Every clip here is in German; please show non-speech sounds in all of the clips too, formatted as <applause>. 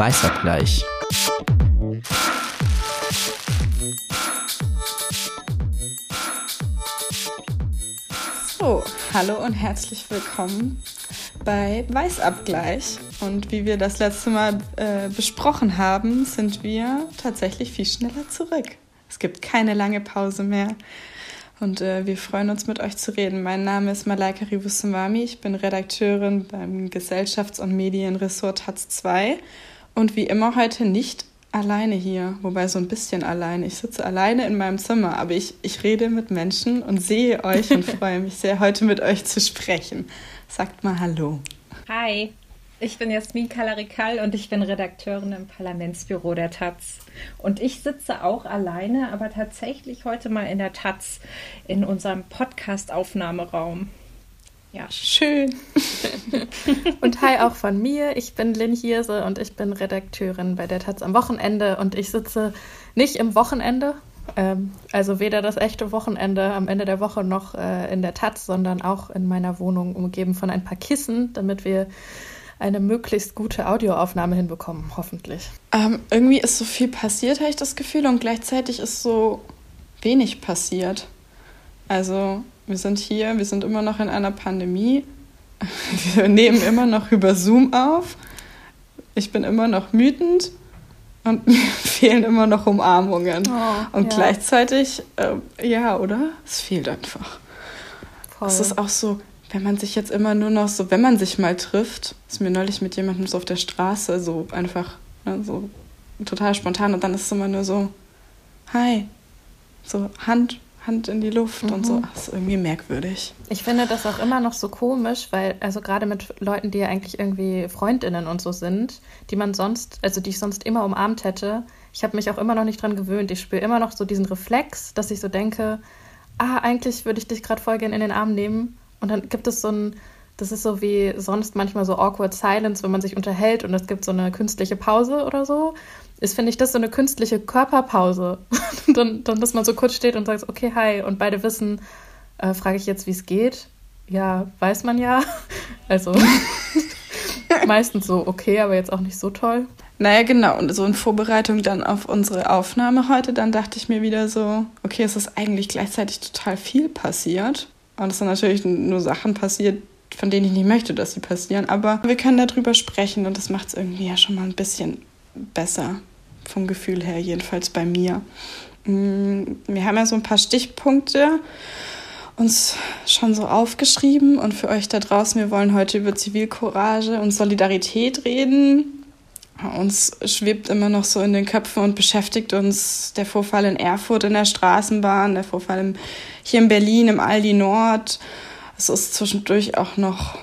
Weißabgleich. So, hallo und herzlich willkommen bei Weißabgleich. Und wie wir das letzte Mal äh, besprochen haben, sind wir tatsächlich viel schneller zurück. Es gibt keine lange Pause mehr. Und äh, wir freuen uns, mit euch zu reden. Mein Name ist Malaika Rivusumami. Ich bin Redakteurin beim Gesellschafts- und Medienressort Taz 2. Und wie immer heute nicht alleine hier, wobei so ein bisschen alleine. Ich sitze alleine in meinem Zimmer, aber ich, ich rede mit Menschen und sehe euch und <laughs> freue mich sehr, heute mit euch zu sprechen. Sagt mal Hallo. Hi. Ich bin Jasmin Kalarikal und ich bin Redakteurin im Parlamentsbüro der Taz. Und ich sitze auch alleine, aber tatsächlich heute mal in der Taz in unserem Podcast-Aufnahmeraum. Ja. Schön. <laughs> und hi auch von mir. Ich bin Lynn Hirse und ich bin Redakteurin bei der Taz am Wochenende und ich sitze nicht im Wochenende, ähm, also weder das echte Wochenende am Ende der Woche noch äh, in der Taz, sondern auch in meiner Wohnung umgeben von ein paar Kissen, damit wir eine möglichst gute Audioaufnahme hinbekommen, hoffentlich. Ähm, irgendwie ist so viel passiert, habe ich das Gefühl, und gleichzeitig ist so wenig passiert. Also wir sind hier, wir sind immer noch in einer Pandemie. <laughs> Wir nehmen immer noch über Zoom auf. Ich bin immer noch wütend und <laughs> mir fehlen immer noch Umarmungen. Oh, und ja. gleichzeitig, äh, ja, oder? Es fehlt einfach. Voll. Es ist auch so, wenn man sich jetzt immer nur noch so, wenn man sich mal trifft, ist mir neulich mit jemandem so auf der Straße so einfach, ne, so total spontan und dann ist es immer nur so, hi, so Hand, Hand in die Luft mhm. und so. Das ist irgendwie merkwürdig. Ich finde das auch immer noch so komisch, weil, also gerade mit Leuten, die ja eigentlich irgendwie FreundInnen und so sind, die man sonst, also die ich sonst immer umarmt hätte, ich habe mich auch immer noch nicht dran gewöhnt. Ich spüre immer noch so diesen Reflex, dass ich so denke, ah, eigentlich würde ich dich gerade voll gerne in den Arm nehmen und dann gibt es so ein, das ist so wie sonst manchmal so awkward silence, wenn man sich unterhält und es gibt so eine künstliche Pause oder so. Ist, finde ich, das so eine künstliche Körperpause. <laughs> dann, dann, dass man so kurz steht und sagt, okay, hi, und beide wissen, äh, frage ich jetzt, wie es geht. Ja, weiß man ja. <laughs> Also <laughs> meistens so okay, aber jetzt auch nicht so toll. Naja, genau. Und so in Vorbereitung dann auf unsere Aufnahme heute, dann dachte ich mir wieder so, okay, es ist eigentlich gleichzeitig total viel passiert. Und es sind natürlich nur Sachen passiert, von denen ich nicht möchte, dass sie passieren. Aber wir können darüber sprechen und das macht es irgendwie ja schon mal ein bisschen besser. Vom Gefühl her, jedenfalls bei mir. Mm, wir haben ja so ein paar Stichpunkte uns schon so aufgeschrieben und für euch da draußen, wir wollen heute über Zivilcourage und Solidarität reden. Uns schwebt immer noch so in den Köpfen und beschäftigt uns der Vorfall in Erfurt in der Straßenbahn, der Vorfall im, hier in Berlin im Aldi Nord. Es ist zwischendurch auch noch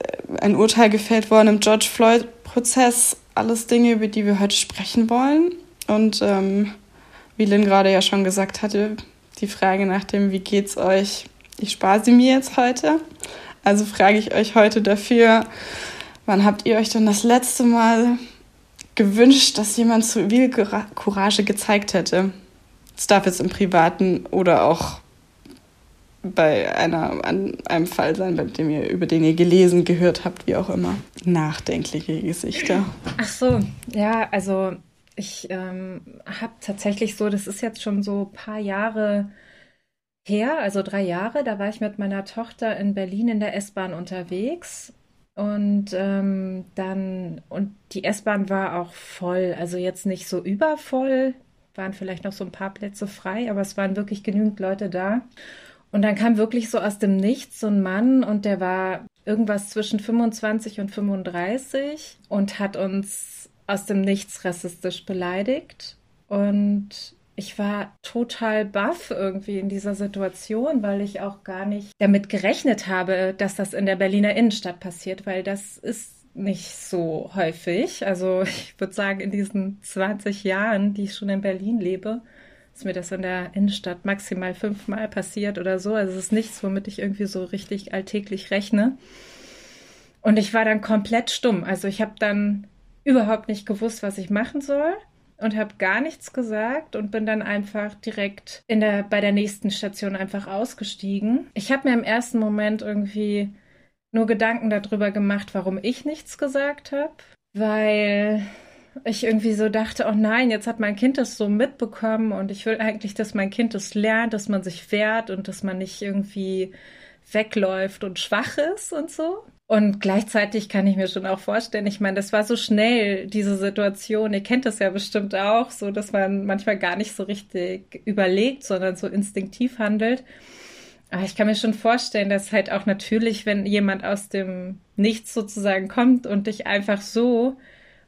äh, ein Urteil gefällt worden im George Floyd-Prozess. Alles Dinge, über die wir heute sprechen wollen. Und ähm, wie Lynn gerade ja schon gesagt hatte, die Frage nach dem, wie geht's euch, ich spare sie mir jetzt heute. Also frage ich euch heute dafür, Wann habt ihr euch denn das letzte Mal gewünscht, dass jemand Zivilcourage gezeigt hätte? Es darf jetzt im Privaten oder auch bei einer, an einem Fall sein, bei dem ihr, über den ihr gelesen, gehört habt, wie auch immer. Nachdenkliche Gesichter. Ach so, ja, also ich ähm, habe tatsächlich so, das ist jetzt schon so ein paar Jahre her, also drei Jahre, da war ich mit meiner Tochter in Berlin in der S-Bahn unterwegs und ähm, dann, und die S-Bahn war auch voll, also jetzt nicht so übervoll, waren vielleicht noch so ein paar Plätze frei, aber es waren wirklich genügend Leute da. Und dann kam wirklich so aus dem Nichts so ein Mann und der war irgendwas zwischen 25 und 35 und hat uns aus dem Nichts rassistisch beleidigt. Und ich war total baff irgendwie in dieser Situation, weil ich auch gar nicht damit gerechnet habe, dass das in der Berliner Innenstadt passiert, weil das ist nicht so häufig. Also ich würde sagen, in diesen 20 Jahren, die ich schon in Berlin lebe, ist mir das in der Innenstadt maximal fünfmal passiert oder so. Also es ist nichts, womit ich irgendwie so richtig alltäglich rechne. Und ich war dann komplett stumm. Also ich habe dann überhaupt nicht gewusst, was ich machen soll und habe gar nichts gesagt und bin dann einfach direkt in der, bei der nächsten Station einfach ausgestiegen. Ich habe mir im ersten Moment irgendwie nur Gedanken darüber gemacht, warum ich nichts gesagt habe. weil ich irgendwie so dachte, oh nein, jetzt hat mein Kind das so mitbekommen und ich will eigentlich, dass mein Kind das lernt, dass man sich wehrt und dass man nicht irgendwie wegläuft und schwach ist und so. Und gleichzeitig kann ich mir schon auch vorstellen, ich meine, das war so schnell, diese Situation. Ihr kennt das ja bestimmt auch, so dass man manchmal gar nicht so richtig überlegt, sondern so instinktiv handelt. Aber ich kann mir schon vorstellen, dass halt auch natürlich, wenn jemand aus dem Nichts sozusagen kommt und dich einfach so,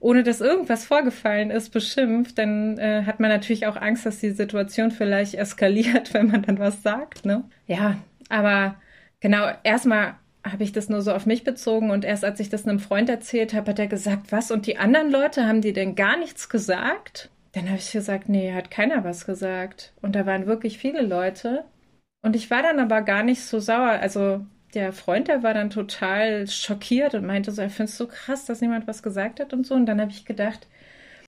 ohne dass irgendwas vorgefallen ist, beschimpft, dann äh, hat man natürlich auch Angst, dass die Situation vielleicht eskaliert, <laughs> wenn man dann was sagt, ne? Ja, aber genau, erstmal habe ich das nur so auf mich bezogen und erst als ich das einem Freund erzählt habe, hat er gesagt, was? Und die anderen Leute, haben die denn gar nichts gesagt? Dann habe ich gesagt, nee, hat keiner was gesagt. Und da waren wirklich viele Leute. Und ich war dann aber gar nicht so sauer. Also der Freund, der war dann total schockiert und meinte so, er findet es so krass, dass niemand was gesagt hat und so. Und dann habe ich gedacht,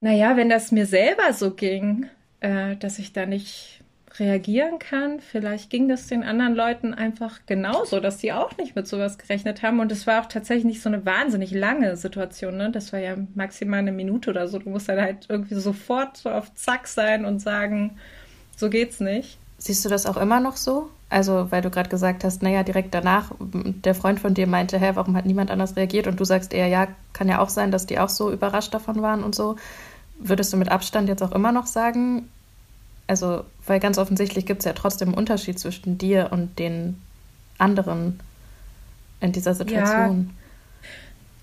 naja, wenn das mir selber so ging, äh, dass ich da nicht reagieren kann. Vielleicht ging das den anderen Leuten einfach genauso, dass die auch nicht mit sowas gerechnet haben. Und es war auch tatsächlich nicht so eine wahnsinnig lange Situation. Ne? Das war ja maximal eine Minute oder so. Du musst dann halt irgendwie sofort so auf Zack sein und sagen, so geht's nicht. Siehst du das auch immer noch so? Also, weil du gerade gesagt hast, naja, direkt danach, der Freund von dir meinte, hä, warum hat niemand anders reagiert? Und du sagst eher, ja, kann ja auch sein, dass die auch so überrascht davon waren und so. Würdest du mit Abstand jetzt auch immer noch sagen, also, weil ganz offensichtlich gibt es ja trotzdem einen Unterschied zwischen dir und den anderen in dieser Situation. Ja.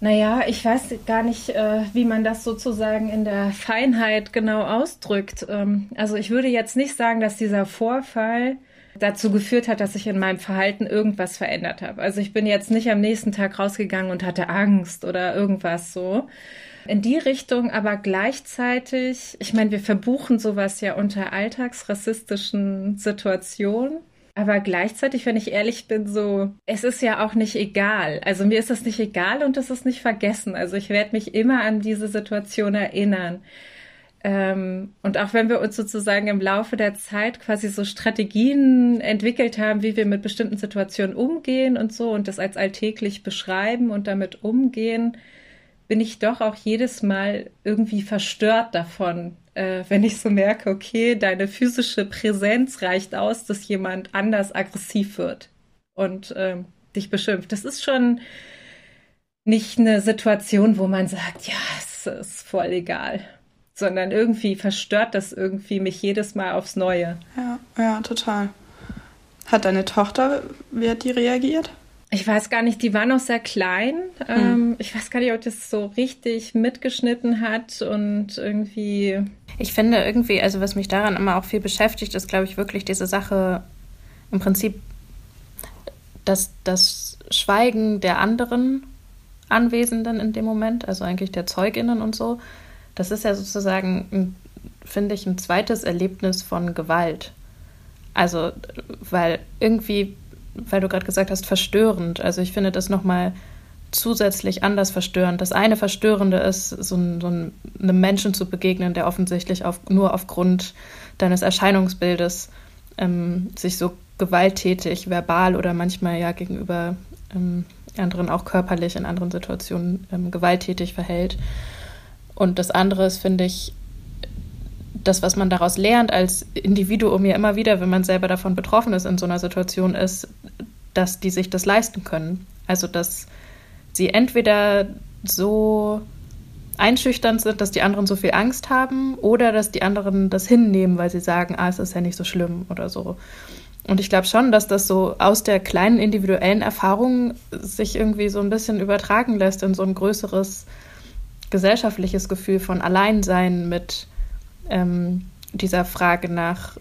Naja, ich weiß gar nicht, äh, wie man das sozusagen in der <laughs> Feinheit genau ausdrückt. Ähm, also ich würde jetzt nicht sagen, dass dieser Vorfall dazu geführt hat, dass ich in meinem Verhalten irgendwas verändert habe. Also ich bin jetzt nicht am nächsten Tag rausgegangen und hatte Angst oder irgendwas so in die Richtung, aber gleichzeitig, ich meine, wir verbuchen sowas ja unter alltagsrassistischen Situationen. Aber gleichzeitig, wenn ich ehrlich bin, so, es ist ja auch nicht egal. Also mir ist das nicht egal und es ist nicht vergessen. Also ich werde mich immer an diese Situation erinnern. Ähm, und auch wenn wir uns sozusagen im Laufe der Zeit quasi so Strategien entwickelt haben, wie wir mit bestimmten Situationen umgehen und so und das als alltäglich beschreiben und damit umgehen, bin ich doch auch jedes Mal irgendwie verstört davon, äh, wenn ich so merke, okay, deine physische Präsenz reicht aus, dass jemand anders aggressiv wird und äh, dich beschimpft. Das ist schon nicht eine Situation, wo man sagt, ja, es ist voll egal, sondern irgendwie verstört das irgendwie mich jedes Mal aufs Neue. Ja, ja, total. Hat deine Tochter, wie hat die reagiert? Ich weiß gar nicht, die war noch sehr klein. Hm. Ähm, ich weiß gar nicht, ob das so richtig mitgeschnitten hat und irgendwie. Ich finde irgendwie, also was mich daran immer auch viel beschäftigt, ist, glaube ich, wirklich diese Sache im Prinzip, dass das Schweigen der anderen Anwesenden in dem Moment, also eigentlich der Zeuginnen und so, das ist ja sozusagen, finde ich, ein zweites Erlebnis von Gewalt. Also, weil irgendwie weil du gerade gesagt hast, verstörend. Also ich finde das nochmal zusätzlich anders verstörend. Das eine Verstörende ist, so, ein, so einem Menschen zu begegnen, der offensichtlich auf, nur aufgrund deines Erscheinungsbildes ähm, sich so gewalttätig, verbal oder manchmal ja gegenüber ähm, anderen auch körperlich in anderen Situationen ähm, gewalttätig verhält. Und das andere ist, finde ich, das, was man daraus lernt als Individuum ja immer wieder, wenn man selber davon betroffen ist in so einer Situation, ist, dass die sich das leisten können. Also, dass sie entweder so einschüchternd sind, dass die anderen so viel Angst haben oder dass die anderen das hinnehmen, weil sie sagen, ah, es ist ja nicht so schlimm oder so. Und ich glaube schon, dass das so aus der kleinen individuellen Erfahrung sich irgendwie so ein bisschen übertragen lässt in so ein größeres gesellschaftliches Gefühl von Alleinsein mit ähm, dieser Frage nach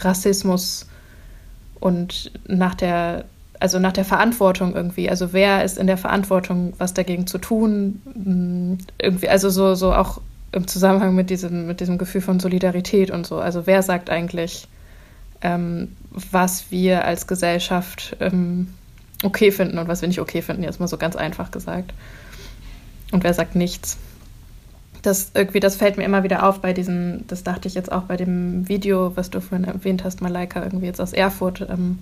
Rassismus und nach der, also nach der Verantwortung irgendwie. Also wer ist in der Verantwortung, was dagegen zu tun? Mm, irgendwie, also so, so auch im Zusammenhang mit diesem, mit diesem Gefühl von Solidarität und so. Also wer sagt eigentlich, ähm, was wir als Gesellschaft ähm, okay finden und was wir nicht okay finden, jetzt mal so ganz einfach gesagt. Und wer sagt nichts? Das irgendwie, das fällt mir immer wieder auf bei diesem, das dachte ich jetzt auch bei dem Video, was du vorhin erwähnt hast, Malaika, irgendwie jetzt aus Erfurt, ähm,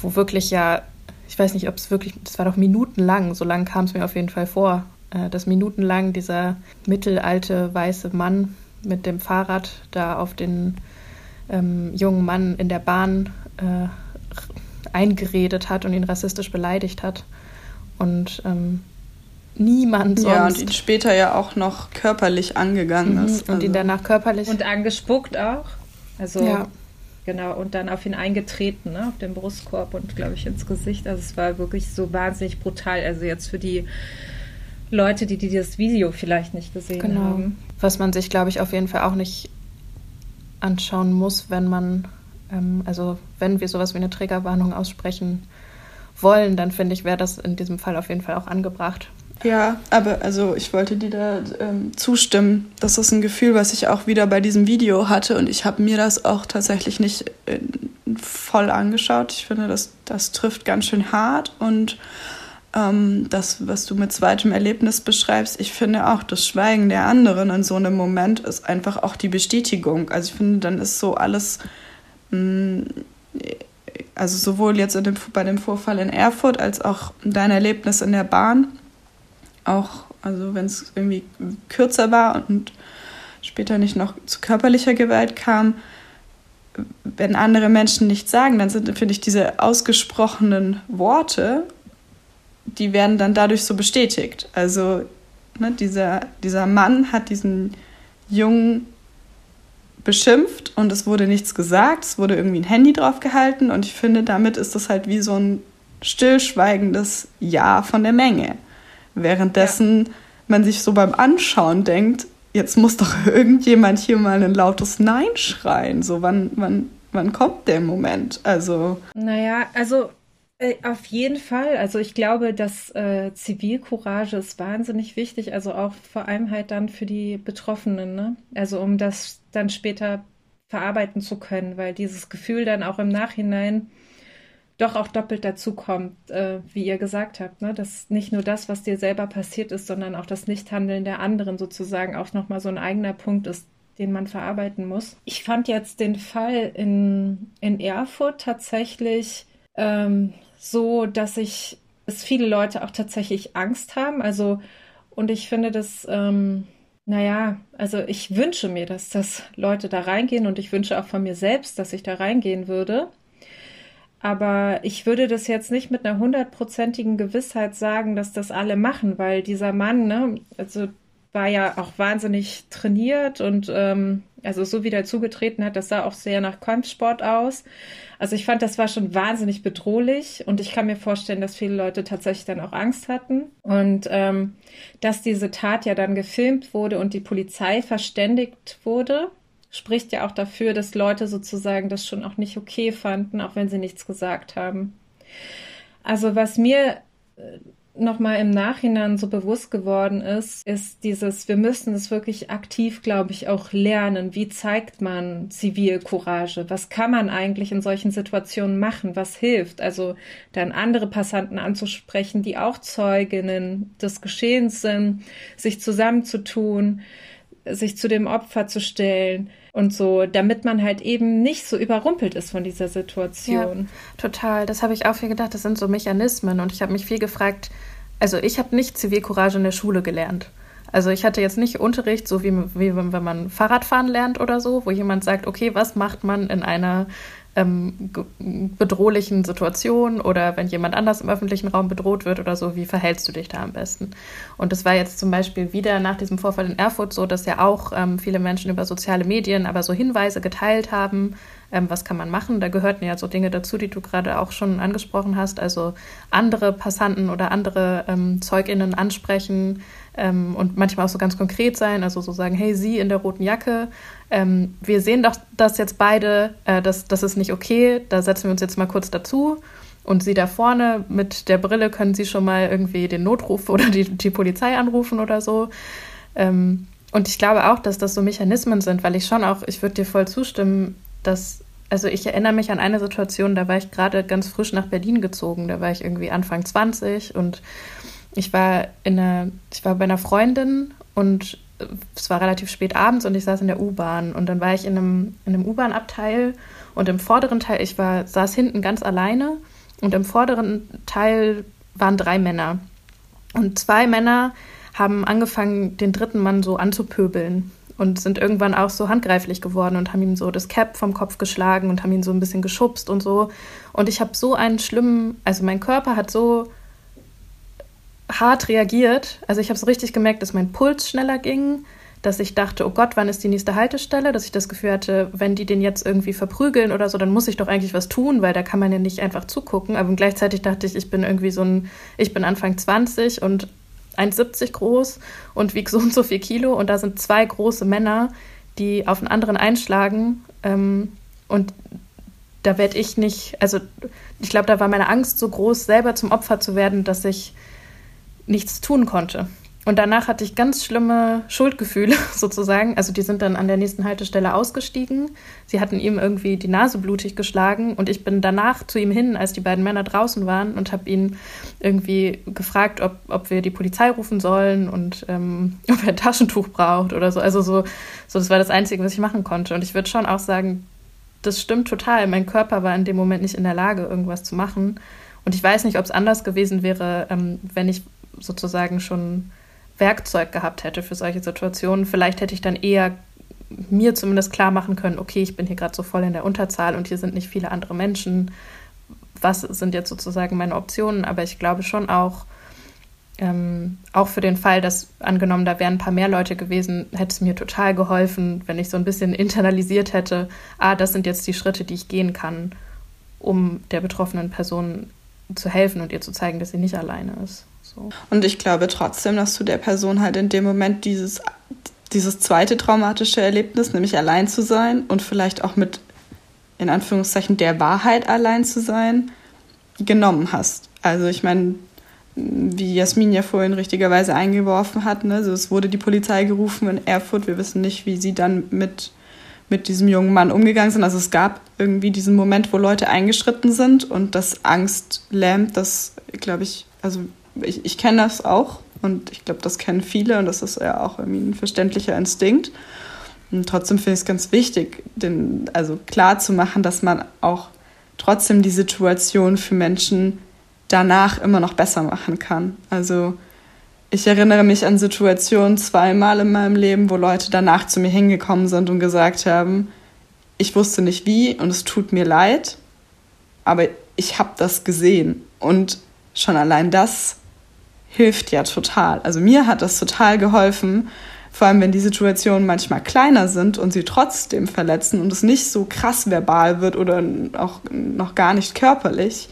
wo wirklich ja, ich weiß nicht, ob es wirklich, das war doch minutenlang, so lang kam es mir auf jeden Fall vor, äh, dass minutenlang dieser mittelalte weiße Mann mit dem Fahrrad da auf den ähm, jungen Mann in der Bahn äh, eingeredet hat und ihn rassistisch beleidigt hat. Und ähm, niemand sonst. Ja, und ihn später ja auch noch körperlich angegangen mhm, ist. Und also. ihn danach körperlich. Und angespuckt auch. Also, ja. genau, und dann auf ihn eingetreten, ne, auf den Brustkorb und, glaube ich, ins Gesicht. Also, es war wirklich so wahnsinnig brutal. Also, jetzt für die Leute, die, die das Video vielleicht nicht gesehen genau. haben. Was man sich, glaube ich, auf jeden Fall auch nicht anschauen muss, wenn man, ähm, also wenn wir sowas wie eine Trägerwarnung aussprechen wollen, dann finde ich, wäre das in diesem Fall auf jeden Fall auch angebracht. Ja, aber also ich wollte dir da ähm, zustimmen. Das ist ein Gefühl, was ich auch wieder bei diesem Video hatte und ich habe mir das auch tatsächlich nicht äh, voll angeschaut. Ich finde, das, das trifft ganz schön hart und ähm, das, was du mit zweitem Erlebnis beschreibst, ich finde auch, das Schweigen der anderen in so einem Moment ist einfach auch die Bestätigung. Also ich finde, dann ist so alles, mm, also sowohl jetzt dem, bei dem Vorfall in Erfurt als auch dein Erlebnis in der Bahn, auch, also wenn es irgendwie kürzer war und später nicht noch zu körperlicher Gewalt kam, wenn andere Menschen nichts sagen, dann sind, finde ich, diese ausgesprochenen Worte die werden dann dadurch so bestätigt. Also ne, dieser, dieser Mann hat diesen Jungen beschimpft und es wurde nichts gesagt, es wurde irgendwie ein Handy drauf gehalten und ich finde, damit ist das halt wie so ein stillschweigendes Ja von der Menge. Währenddessen ja. man sich so beim Anschauen denkt, jetzt muss doch irgendjemand hier mal ein lautes Nein schreien. So, wann, wann, wann kommt der Moment? Also. Naja, also äh, auf jeden Fall. Also ich glaube, dass äh, Zivilcourage ist wahnsinnig wichtig, also auch vor allem halt dann für die Betroffenen, ne? Also um das dann später verarbeiten zu können, weil dieses Gefühl dann auch im Nachhinein doch auch doppelt dazu kommt, äh, wie ihr gesagt habt, ne? dass nicht nur das, was dir selber passiert ist, sondern auch das Nichthandeln der anderen sozusagen auch nochmal so ein eigener Punkt ist, den man verarbeiten muss. Ich fand jetzt den Fall in, in Erfurt tatsächlich ähm, so, dass ich, dass viele Leute auch tatsächlich Angst haben. Also, und ich finde das, ähm, naja, also ich wünsche mir, dass das Leute da reingehen und ich wünsche auch von mir selbst, dass ich da reingehen würde. Aber ich würde das jetzt nicht mit einer hundertprozentigen Gewissheit sagen, dass das alle machen, weil dieser Mann, ne, also war ja auch wahnsinnig trainiert und ähm, also so wie der zugetreten hat, das sah auch sehr nach Kampfsport aus. Also ich fand, das war schon wahnsinnig bedrohlich und ich kann mir vorstellen, dass viele Leute tatsächlich dann auch Angst hatten und ähm, dass diese Tat ja dann gefilmt wurde und die Polizei verständigt wurde, spricht ja auch dafür, dass Leute sozusagen das schon auch nicht okay fanden, auch wenn sie nichts gesagt haben. Also was mir äh, nochmal im Nachhinein so bewusst geworden ist, ist dieses, wir müssen es wirklich aktiv, glaube ich, auch lernen. Wie zeigt man Zivilcourage? Was kann man eigentlich in solchen Situationen machen? Was hilft? Also dann andere Passanten anzusprechen, die auch Zeuginnen des Geschehens sind, sich zusammenzutun, sich zu dem Opfer zu stellen und so, damit man halt eben nicht so überrumpelt ist von dieser Situation. Ja, total. Das habe ich auch viel gedacht. Das sind so Mechanismen und ich habe mich viel gefragt, also ich habe nicht Zivilcourage in der Schule gelernt. Also ich hatte jetzt nicht Unterricht, so wie, wie wenn man Fahrradfahren lernt oder so, wo jemand sagt, okay, was macht man in einer ähm, bedrohlichen Situation oder wenn jemand anders im öffentlichen Raum bedroht wird oder so, wie verhältst du dich da am besten? Und das war jetzt zum Beispiel wieder nach diesem Vorfall in Erfurt so, dass ja auch ähm, viele Menschen über soziale Medien aber so Hinweise geteilt haben, ähm, was kann man machen. Da gehörten ja so Dinge dazu, die du gerade auch schon angesprochen hast, also andere Passanten oder andere ähm, ZeugInnen ansprechen, ähm, und manchmal auch so ganz konkret sein, also so sagen, hey, Sie in der roten Jacke, ähm, wir sehen doch das jetzt beide, äh, das, das ist nicht okay, da setzen wir uns jetzt mal kurz dazu. Und Sie da vorne mit der Brille können Sie schon mal irgendwie den Notruf oder die, die Polizei anrufen oder so. Ähm, und ich glaube auch, dass das so Mechanismen sind, weil ich schon auch, ich würde dir voll zustimmen, dass, also ich erinnere mich an eine Situation, da war ich gerade ganz frisch nach Berlin gezogen, da war ich irgendwie Anfang 20 und ich war in einer, ich war bei einer Freundin und es war relativ spät abends und ich saß in der U-Bahn und dann war ich in einem, in einem U-Bahn-Abteil und im vorderen Teil, ich war, saß hinten ganz alleine und im vorderen Teil waren drei Männer. Und zwei Männer haben angefangen, den dritten Mann so anzupöbeln und sind irgendwann auch so handgreiflich geworden und haben ihm so das Cap vom Kopf geschlagen und haben ihn so ein bisschen geschubst und so. Und ich habe so einen schlimmen, also mein Körper hat so hart reagiert. Also ich habe so richtig gemerkt, dass mein Puls schneller ging, dass ich dachte, oh Gott, wann ist die nächste Haltestelle? Dass ich das Gefühl hatte, wenn die den jetzt irgendwie verprügeln oder so, dann muss ich doch eigentlich was tun, weil da kann man ja nicht einfach zugucken. Aber gleichzeitig dachte ich, ich bin irgendwie so ein, ich bin Anfang 20 und 1,70 groß und wiege so und so viel Kilo und da sind zwei große Männer, die auf einen anderen einschlagen ähm, und da werde ich nicht, also ich glaube, da war meine Angst so groß, selber zum Opfer zu werden, dass ich nichts tun konnte. Und danach hatte ich ganz schlimme Schuldgefühle <laughs> sozusagen. Also die sind dann an der nächsten Haltestelle ausgestiegen. Sie hatten ihm irgendwie die Nase blutig geschlagen und ich bin danach zu ihm hin, als die beiden Männer draußen waren und habe ihn irgendwie gefragt, ob, ob wir die Polizei rufen sollen und ähm, <laughs> ob er ein Taschentuch braucht oder so. Also so, so, das war das Einzige, was ich machen konnte. Und ich würde schon auch sagen, das stimmt total. Mein Körper war in dem Moment nicht in der Lage, irgendwas zu machen. Und ich weiß nicht, ob es anders gewesen wäre, ähm, wenn ich sozusagen schon Werkzeug gehabt hätte für solche Situationen. Vielleicht hätte ich dann eher mir zumindest klar machen können, okay, ich bin hier gerade so voll in der Unterzahl und hier sind nicht viele andere Menschen. Was sind jetzt sozusagen meine Optionen? Aber ich glaube schon auch, ähm, auch für den Fall, dass angenommen, da wären ein paar mehr Leute gewesen, hätte es mir total geholfen, wenn ich so ein bisschen internalisiert hätte, ah, das sind jetzt die Schritte, die ich gehen kann, um der betroffenen Person zu helfen und ihr zu zeigen, dass sie nicht alleine ist. So. Und ich glaube trotzdem, dass du der Person halt in dem Moment dieses, dieses zweite traumatische Erlebnis, nämlich allein zu sein und vielleicht auch mit, in Anführungszeichen, der Wahrheit allein zu sein, genommen hast. Also ich meine, wie Jasmin ja vorhin richtigerweise eingeworfen hat, ne? also es wurde die Polizei gerufen in Erfurt. Wir wissen nicht, wie sie dann mit, mit diesem jungen Mann umgegangen sind. Also es gab irgendwie diesen Moment, wo Leute eingeschritten sind und das Angst lähmt, das, glaube ich, also ich, ich kenne das auch und ich glaube, das kennen viele und das ist ja auch irgendwie ein verständlicher Instinkt. Und trotzdem finde ich es ganz wichtig, den, also klar zu machen, dass man auch trotzdem die Situation für Menschen danach immer noch besser machen kann. Also ich erinnere mich an Situationen zweimal in meinem Leben, wo Leute danach zu mir hingekommen sind und gesagt haben, ich wusste nicht wie und es tut mir leid, aber ich habe das gesehen. Und schon allein das hilft ja total. Also mir hat das total geholfen, vor allem wenn die Situationen manchmal kleiner sind und sie trotzdem verletzen und es nicht so krass verbal wird oder auch noch gar nicht körperlich,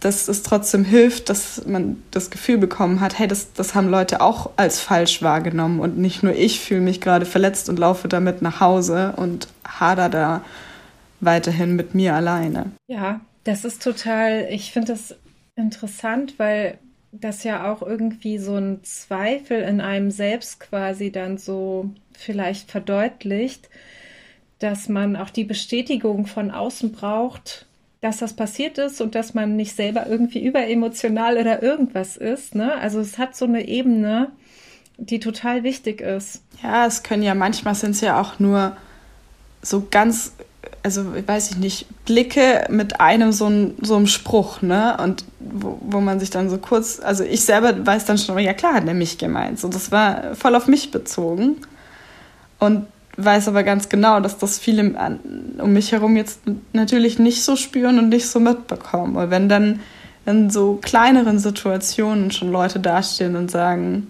dass es trotzdem hilft, dass man das Gefühl bekommen hat, hey, das, das haben Leute auch als falsch wahrgenommen und nicht nur ich fühle mich gerade verletzt und laufe damit nach Hause und hader da weiterhin mit mir alleine. Ja, das ist total, ich finde das interessant, weil das ja auch irgendwie so ein Zweifel in einem selbst quasi dann so vielleicht verdeutlicht, dass man auch die Bestätigung von außen braucht, dass das passiert ist und dass man nicht selber irgendwie überemotional oder irgendwas ist. Ne? Also es hat so eine Ebene, die total wichtig ist. Ja, es können ja manchmal sind es ja auch nur so ganz also weiß ich nicht, Blicke mit einem so, so einem Spruch, ne? Und wo, wo man sich dann so kurz, also ich selber weiß dann schon, ja klar hat er mich gemeint. So, das war voll auf mich bezogen. Und weiß aber ganz genau, dass das viele um mich herum jetzt natürlich nicht so spüren und nicht so mitbekommen. Und wenn dann in so kleineren Situationen schon Leute dastehen und sagen,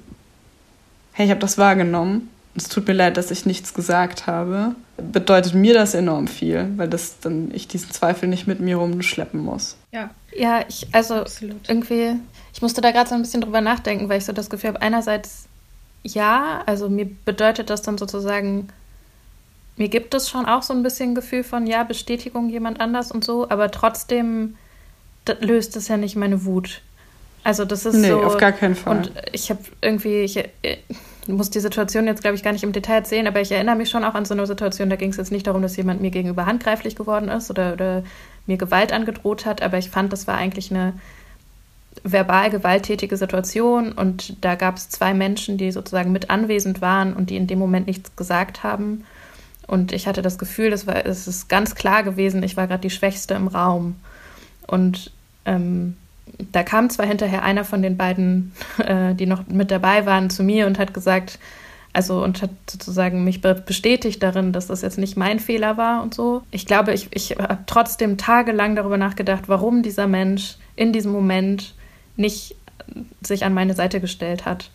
hey, ich habe das wahrgenommen, es tut mir leid, dass ich nichts gesagt habe, bedeutet mir das enorm viel, weil das dann ich diesen Zweifel nicht mit mir rumschleppen muss. Ja, ja, ich also Absolut. irgendwie, ich musste da gerade so ein bisschen drüber nachdenken, weil ich so das Gefühl habe, einerseits ja, also mir bedeutet das dann sozusagen, mir gibt es schon auch so ein bisschen Gefühl von ja Bestätigung jemand anders und so, aber trotzdem löst es ja nicht meine Wut. Also das ist nee, so. auf gar keinen Fall. Und ich habe irgendwie, ich, muss die Situation jetzt, glaube ich, gar nicht im Detail erzählen, aber ich erinnere mich schon auch an so eine Situation, da ging es jetzt nicht darum, dass jemand mir gegenüber handgreiflich geworden ist oder, oder mir Gewalt angedroht hat, aber ich fand, das war eigentlich eine verbal gewalttätige Situation und da gab es zwei Menschen, die sozusagen mit anwesend waren und die in dem Moment nichts gesagt haben. Und ich hatte das Gefühl, das war, es ist ganz klar gewesen, ich war gerade die Schwächste im Raum. Und ähm, da kam zwar hinterher einer von den beiden, <laughs> äh, die noch mit dabei waren, zu mir und hat gesagt, also und hat sozusagen mich bestätigt darin, dass das jetzt nicht mein Fehler war und so. Ich glaube, ich, ich habe trotzdem tagelang darüber nachgedacht, warum dieser Mensch in diesem Moment nicht sich an meine Seite gestellt hat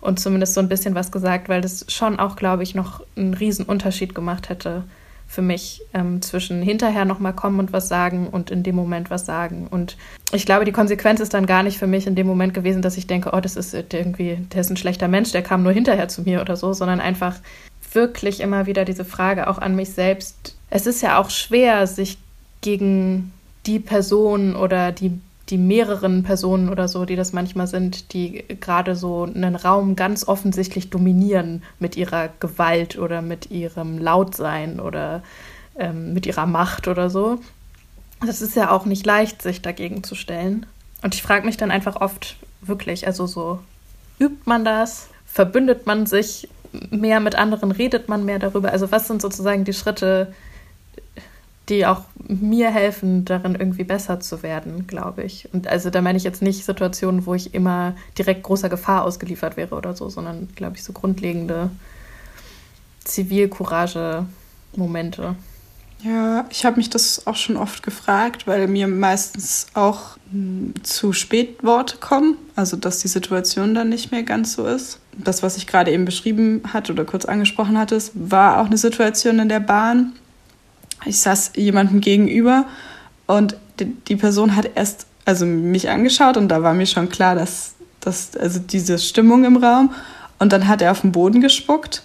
und zumindest so ein bisschen was gesagt, weil das schon auch, glaube ich, noch einen riesen Unterschied gemacht hätte für mich ähm, zwischen hinterher nochmal kommen und was sagen und in dem Moment was sagen. Und ich glaube, die Konsequenz ist dann gar nicht für mich in dem Moment gewesen, dass ich denke, oh, das ist irgendwie, der ist ein schlechter Mensch, der kam nur hinterher zu mir oder so, sondern einfach wirklich immer wieder diese Frage auch an mich selbst. Es ist ja auch schwer, sich gegen die Person oder die die mehreren Personen oder so, die das manchmal sind, die gerade so einen Raum ganz offensichtlich dominieren mit ihrer Gewalt oder mit ihrem Lautsein oder ähm, mit ihrer Macht oder so. Das ist ja auch nicht leicht, sich dagegen zu stellen. Und ich frage mich dann einfach oft wirklich, also so, übt man das? Verbündet man sich mehr mit anderen? Redet man mehr darüber? Also was sind sozusagen die Schritte, die auch mir helfen, darin irgendwie besser zu werden, glaube ich. Und also da meine ich jetzt nicht Situationen, wo ich immer direkt großer Gefahr ausgeliefert wäre oder so, sondern glaube ich so grundlegende Zivilcourage-Momente. Ja, ich habe mich das auch schon oft gefragt, weil mir meistens auch hm, zu spät Worte kommen, also dass die Situation dann nicht mehr ganz so ist. Das, was ich gerade eben beschrieben hatte oder kurz angesprochen hatte, war auch eine Situation in der Bahn, ich saß jemandem gegenüber und die, Person hat erst also mich angeschaut und da war mir schon klar, dass, dass also diese Stimmung im Raum und dann hat er auf den Boden gespuckt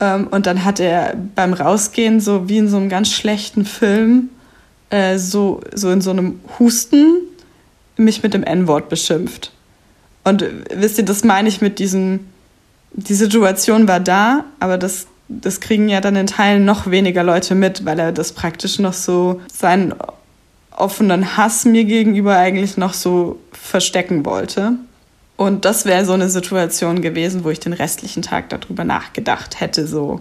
ähm, und dann hat er beim Rausgehen so wie in so einem ganz schlechten Film äh, so, so in so einem Husten mich mit dem N-Wort beschimpft. Und wisst ihr, das meine ich mit diesem, die Situation war da, aber das, das kriegen ja dann in Teilen noch weniger Leute mit, weil er das praktisch noch so seinen offenen Hass mir gegenüber eigentlich noch so verstecken wollte. Und das wäre so eine Situation gewesen, wo ich den restlichen Tag darüber nachgedacht hätte, so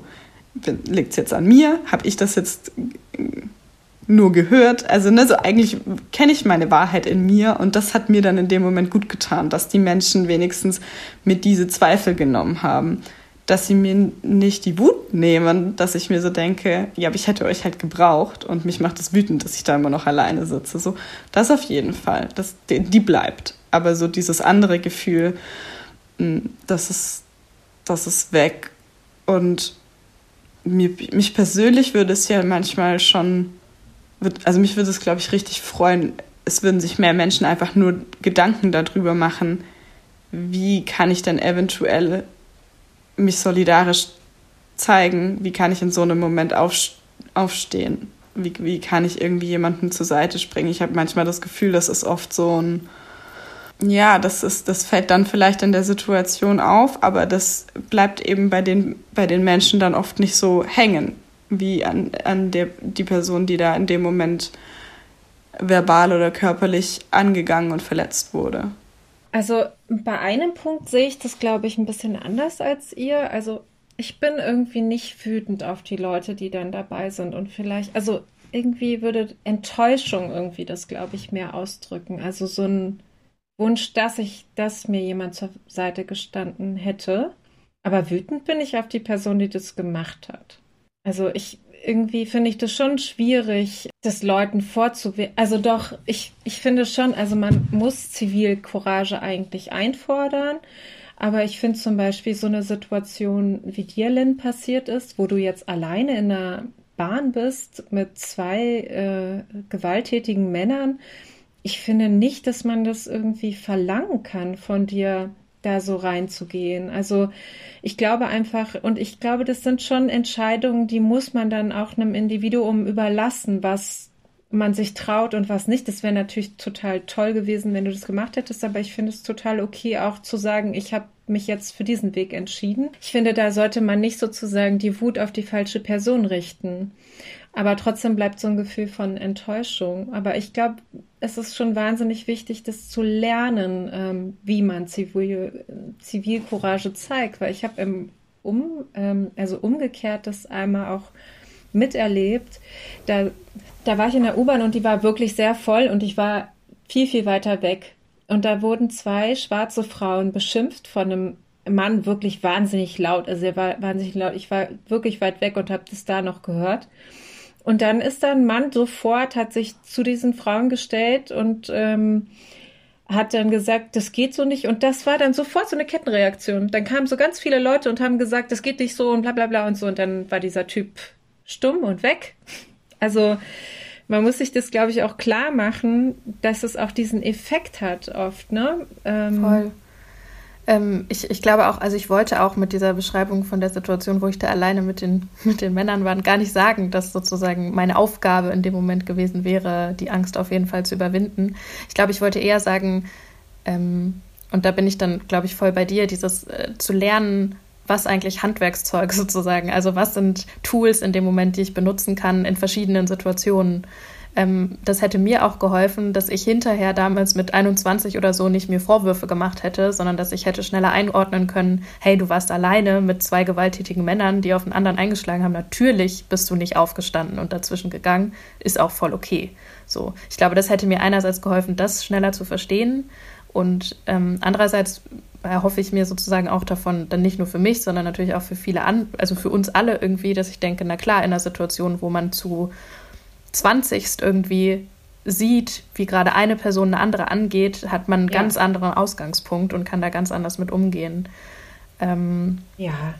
liegt es jetzt an mir? Habe ich das jetzt nur gehört? Also ne, so eigentlich kenne ich meine Wahrheit in mir und das hat mir dann in dem Moment gut getan, dass die Menschen wenigstens mit diese Zweifel genommen haben dass sie mir nicht die Wut nehmen, dass ich mir so denke, ja, aber ich hätte euch halt gebraucht und mich macht es wütend, dass ich da immer noch alleine sitze. So, das auf jeden Fall, das, die, bleibt. Aber so dieses andere Gefühl, hm, das ist, das ist weg. Und mir, mich persönlich würde es ja manchmal schon, also mich würde es, glaube ich, richtig freuen, es würden sich mehr Menschen einfach nur Gedanken darüber machen, wie kann ich denn eventuell mich solidarisch zeigen, wie kann ich in so einem Moment aufstehen, wie, wie kann ich irgendwie jemandem zur Seite springen. Ich habe manchmal das Gefühl, das ist oft so ein, ja, das, ist, das fällt dann vielleicht in der Situation auf, aber das bleibt eben bei den, bei den Menschen dann oft nicht so hängen, wie an, an der, die Person, die da in dem Moment verbal oder körperlich angegangen und verletzt wurde. Also bei einem Punkt sehe ich das, glaube ich, ein bisschen anders als ihr. Also ich bin irgendwie nicht wütend auf die Leute, die dann dabei sind und vielleicht, also irgendwie würde Enttäuschung irgendwie das, glaube ich, mehr ausdrücken. Also so ein Wunsch, dass ich, dass mir jemand zur Seite gestanden hätte. Aber wütend bin ich auf die Person, die das gemacht hat. Also ich irgendwie finde ich das schon schwierig, das Leuten vorzuwerfen. Also doch, ich, ich finde schon, also man muss Zivilcourage eigentlich einfordern. Aber ich finde zum Beispiel so eine Situation, wie dir, Lynn, passiert ist, wo du jetzt alleine in einer Bahn bist mit zwei äh, gewalttätigen Männern. Ich finde nicht, dass man das irgendwie verlangen kann von dir, da so reinzugehen. Also ich glaube einfach, und ich glaube, das sind schon Entscheidungen, die muss man dann auch einem Individuum überlassen, was man sich traut und was nicht. Das wäre natürlich total toll gewesen, wenn du das gemacht hättest, aber ich finde es total okay, auch zu sagen, ich habe mich jetzt für diesen Weg entschieden. Ich finde, da sollte man nicht sozusagen die Wut auf die falsche Person richten. Aber trotzdem bleibt so ein Gefühl von Enttäuschung. Aber ich glaube, es ist schon wahnsinnig wichtig, das zu lernen, ähm, wie man Zivil, Zivilcourage zeigt. Weil ich habe im um, ähm, also umgekehrt das einmal auch miterlebt. Da, da war ich in der U-Bahn und die war wirklich sehr voll und ich war viel, viel weiter weg. Und da wurden zwei schwarze Frauen beschimpft von einem Mann wirklich wahnsinnig laut. Also er war wahnsinnig laut. Ich war wirklich weit weg und habe das da noch gehört. Und dann ist da ein Mann sofort, hat sich zu diesen Frauen gestellt und ähm, hat dann gesagt, das geht so nicht. Und das war dann sofort so eine Kettenreaktion. Dann kamen so ganz viele Leute und haben gesagt, das geht nicht so und bla bla bla und so. Und dann war dieser Typ stumm und weg. Also man muss sich das, glaube ich, auch klar machen, dass es auch diesen Effekt hat oft, ne? Ähm, Voll. Ähm, ich, ich glaube auch, also ich wollte auch mit dieser Beschreibung von der Situation, wo ich da alleine mit den, <laughs> mit den Männern war, gar nicht sagen, dass sozusagen meine Aufgabe in dem Moment gewesen wäre, die Angst auf jeden Fall zu überwinden. Ich glaube, ich wollte eher sagen, ähm, und da bin ich dann, glaube ich, voll bei dir, dieses äh, zu lernen, was eigentlich Handwerkszeug <laughs> sozusagen, also was sind Tools in dem Moment, die ich benutzen kann in verschiedenen Situationen. Ähm, das hätte mir auch geholfen, dass ich hinterher damals mit 21 oder so nicht mir Vorwürfe gemacht hätte, sondern dass ich hätte schneller einordnen können, hey, du warst alleine mit zwei gewalttätigen Männern, die auf einen anderen eingeschlagen haben. Natürlich bist du nicht aufgestanden und dazwischen gegangen, ist auch voll okay. So, ich glaube, das hätte mir einerseits geholfen, das schneller zu verstehen und ähm, andererseits erhoffe ich mir sozusagen auch davon, dann nicht nur für mich, sondern natürlich auch für viele an, also für uns alle irgendwie, dass ich denke, na klar, in einer Situation, wo man zu 20. irgendwie sieht, wie gerade eine Person eine andere angeht, hat man einen ja. ganz anderen Ausgangspunkt und kann da ganz anders mit umgehen. Ähm, ja,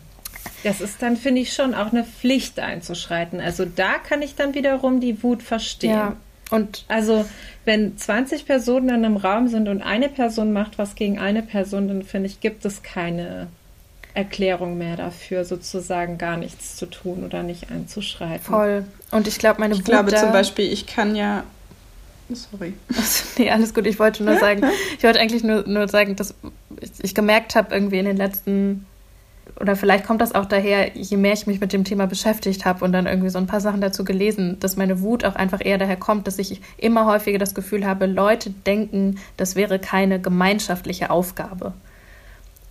das ist dann, finde ich, schon auch eine Pflicht einzuschreiten. Also da kann ich dann wiederum die Wut verstehen. Ja. Und also, wenn 20 Personen in einem Raum sind und eine Person macht was gegen eine Person, dann finde ich, gibt es keine Erklärung mehr dafür, sozusagen gar nichts zu tun oder nicht einzuschreiten. Voll. Und ich glaube, meine Ich Wut glaube zum Beispiel, ich kann ja. Sorry. Also, nee, alles gut. Ich wollte nur sagen, <laughs> ich wollte eigentlich nur, nur sagen, dass ich, ich gemerkt habe, irgendwie in den letzten oder vielleicht kommt das auch daher, je mehr ich mich mit dem Thema beschäftigt habe und dann irgendwie so ein paar Sachen dazu gelesen, dass meine Wut auch einfach eher daher kommt, dass ich immer häufiger das Gefühl habe, Leute denken, das wäre keine gemeinschaftliche Aufgabe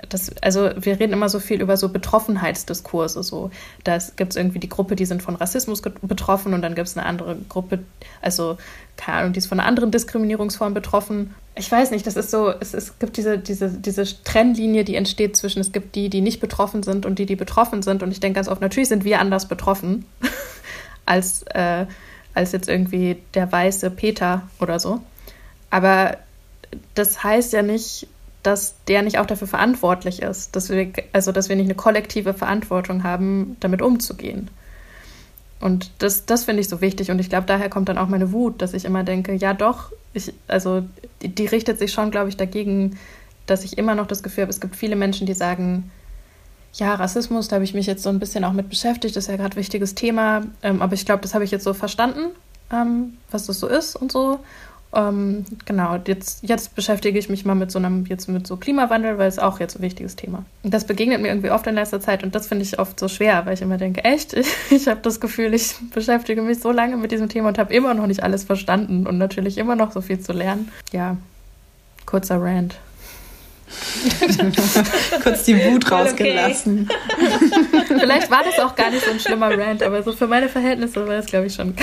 das, also wir reden immer so viel über so Betroffenheitsdiskurse. So, da gibt es irgendwie die Gruppe, die sind von Rassismus betroffen und dann gibt es eine andere Gruppe, also keine Ahnung, die ist von einer anderen Diskriminierungsform betroffen. Ich weiß nicht, das ist so, es, es gibt diese, diese, diese Trennlinie, die entsteht zwischen, es gibt die, die nicht betroffen sind und die, die betroffen sind. Und ich denke ganz oft, natürlich sind wir anders betroffen <laughs> als, äh, als jetzt irgendwie der weiße Peter oder so. Aber das heißt ja nicht, dass der nicht auch dafür verantwortlich ist, dass wir, also dass wir nicht eine kollektive Verantwortung haben, damit umzugehen. Und das, das finde ich so wichtig. Und ich glaube, daher kommt dann auch meine Wut, dass ich immer denke, ja doch, ich, also die, die richtet sich schon, glaube ich, dagegen, dass ich immer noch das Gefühl habe, es gibt viele Menschen, die sagen, ja, Rassismus, da habe ich mich jetzt so ein bisschen auch mit beschäftigt, das ist ja gerade ein wichtiges Thema. Ähm, aber ich glaube, das habe ich jetzt so verstanden, ähm, was das so ist und so. Ähm, genau, jetzt, jetzt beschäftige ich mich mal mit so einem, jetzt mit so Klimawandel, weil es auch jetzt ein wichtiges Thema. Das begegnet mir irgendwie oft in letzter Zeit und das finde ich oft so schwer, weil ich immer denke, echt, ich, <laughs> ich habe das Gefühl, ich beschäftige mich so lange mit diesem Thema und habe immer noch nicht alles verstanden und natürlich immer noch so viel zu lernen. Ja, kurzer Rant. <laughs> Kurz die Wut rausgelassen. Okay. <laughs> Vielleicht war das auch gar nicht so ein schlimmer Rant, aber so für meine Verhältnisse war es, glaube ich, schon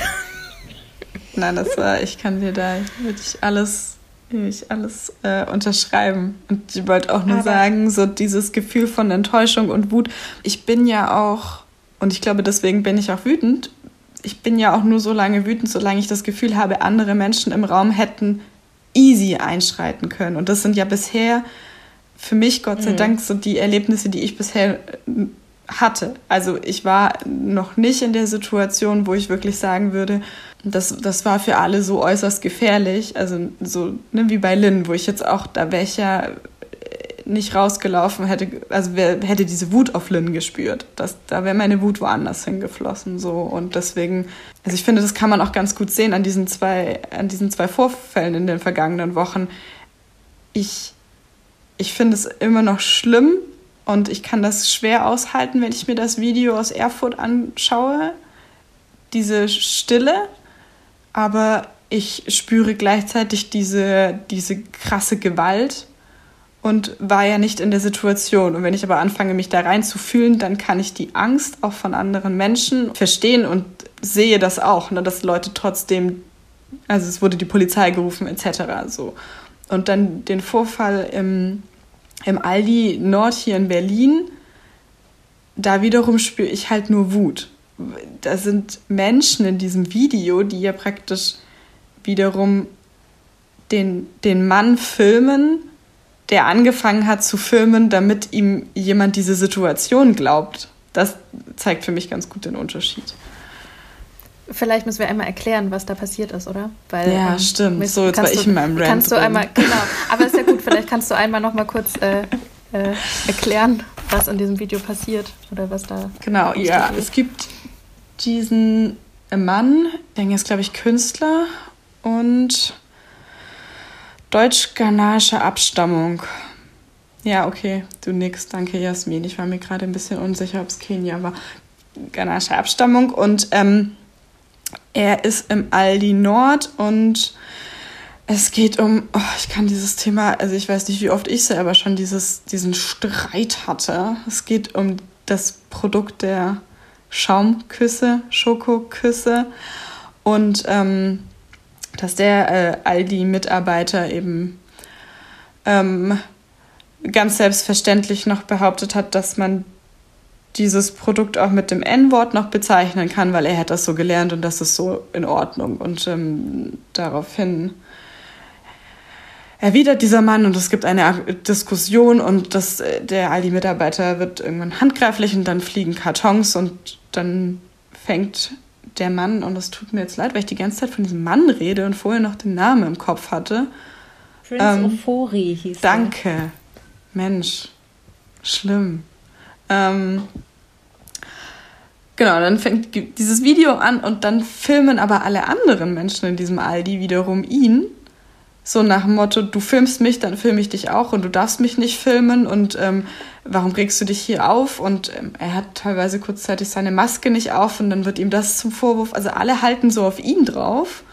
Nein, das war, ich kann dir da wirklich alles, wirklich alles äh, unterschreiben. Und ich wollte auch nur Aber sagen, so dieses Gefühl von Enttäuschung und Wut. Ich bin ja auch, und ich glaube, deswegen bin ich auch wütend. Ich bin ja auch nur so lange wütend, solange ich das Gefühl habe, andere Menschen im Raum hätten easy einschreiten können. Und das sind ja bisher für mich, Gott sei mhm. Dank, so die Erlebnisse, die ich bisher hatte. Also ich war noch nicht in der Situation, wo ich wirklich sagen würde, das, das war für alle so äußerst gefährlich. Also so ne, wie bei Lynn, wo ich jetzt auch, da wäre ich ja nicht rausgelaufen, hätte, also wer, hätte diese Wut auf Lynn gespürt. Das, da wäre meine Wut woanders hingeflossen. So. Und deswegen, also ich finde, das kann man auch ganz gut sehen an diesen zwei, an diesen zwei Vorfällen in den vergangenen Wochen. Ich, ich finde es immer noch schlimm und ich kann das schwer aushalten, wenn ich mir das Video aus Erfurt anschaue. Diese Stille, aber ich spüre gleichzeitig diese, diese krasse Gewalt und war ja nicht in der Situation. Und wenn ich aber anfange, mich da reinzufühlen, dann kann ich die Angst auch von anderen Menschen verstehen und sehe das auch, ne, dass Leute trotzdem also es wurde die Polizei gerufen etc. So. Und dann den Vorfall im, im Aldi Nord hier in Berlin, da wiederum spüre ich halt nur Wut. Da sind Menschen in diesem Video, die ja praktisch wiederum den, den Mann filmen, der angefangen hat zu filmen, damit ihm jemand diese Situation glaubt. Das zeigt für mich ganz gut den Unterschied. Vielleicht müssen wir einmal erklären, was da passiert ist, oder? Weil, ja, ähm, stimmt. So, jetzt war ich in meinem Rant Kannst du drin. einmal, genau. Aber ist ja gut, vielleicht kannst du einmal noch mal kurz äh, äh, erklären, was in diesem Video passiert oder was da. Genau, ja. Wird. Es gibt diesen Mann, der ist, glaube ich, Künstler und deutsch-ghanaische Abstammung. Ja, okay, du nix. Danke, Jasmin. Ich war mir gerade ein bisschen unsicher, ob es Kenia war. Ghanaische Abstammung und ähm, er ist im Aldi Nord und es geht um, oh, ich kann dieses Thema, also ich weiß nicht, wie oft ich selber schon dieses, diesen Streit hatte. Es geht um das Produkt der Schaumküsse, Schokoküsse und ähm, dass der äh, Aldi-Mitarbeiter eben ähm, ganz selbstverständlich noch behauptet hat, dass man dieses Produkt auch mit dem N-Wort noch bezeichnen kann, weil er hat das so gelernt und das ist so in Ordnung. Und ähm, daraufhin erwidert dieser Mann und es gibt eine Diskussion und das, äh, der Aldi-Mitarbeiter wird irgendwann handgreiflich und dann fliegen Kartons und dann fängt der Mann, und es tut mir jetzt leid, weil ich die ganze Zeit von diesem Mann rede und vorher noch den Namen im Kopf hatte. Prince ähm, Ofori hieß Danke. Er. Mensch, schlimm. Ähm, genau, dann fängt dieses Video an und dann filmen aber alle anderen Menschen in diesem Aldi wiederum ihn. So nach dem Motto, du filmst mich, dann filme ich dich auch und du darfst mich nicht filmen und ähm, warum regst du dich hier auf? Und ähm, er hat teilweise kurzzeitig seine Maske nicht auf und dann wird ihm das zum Vorwurf. Also alle halten so auf ihn drauf.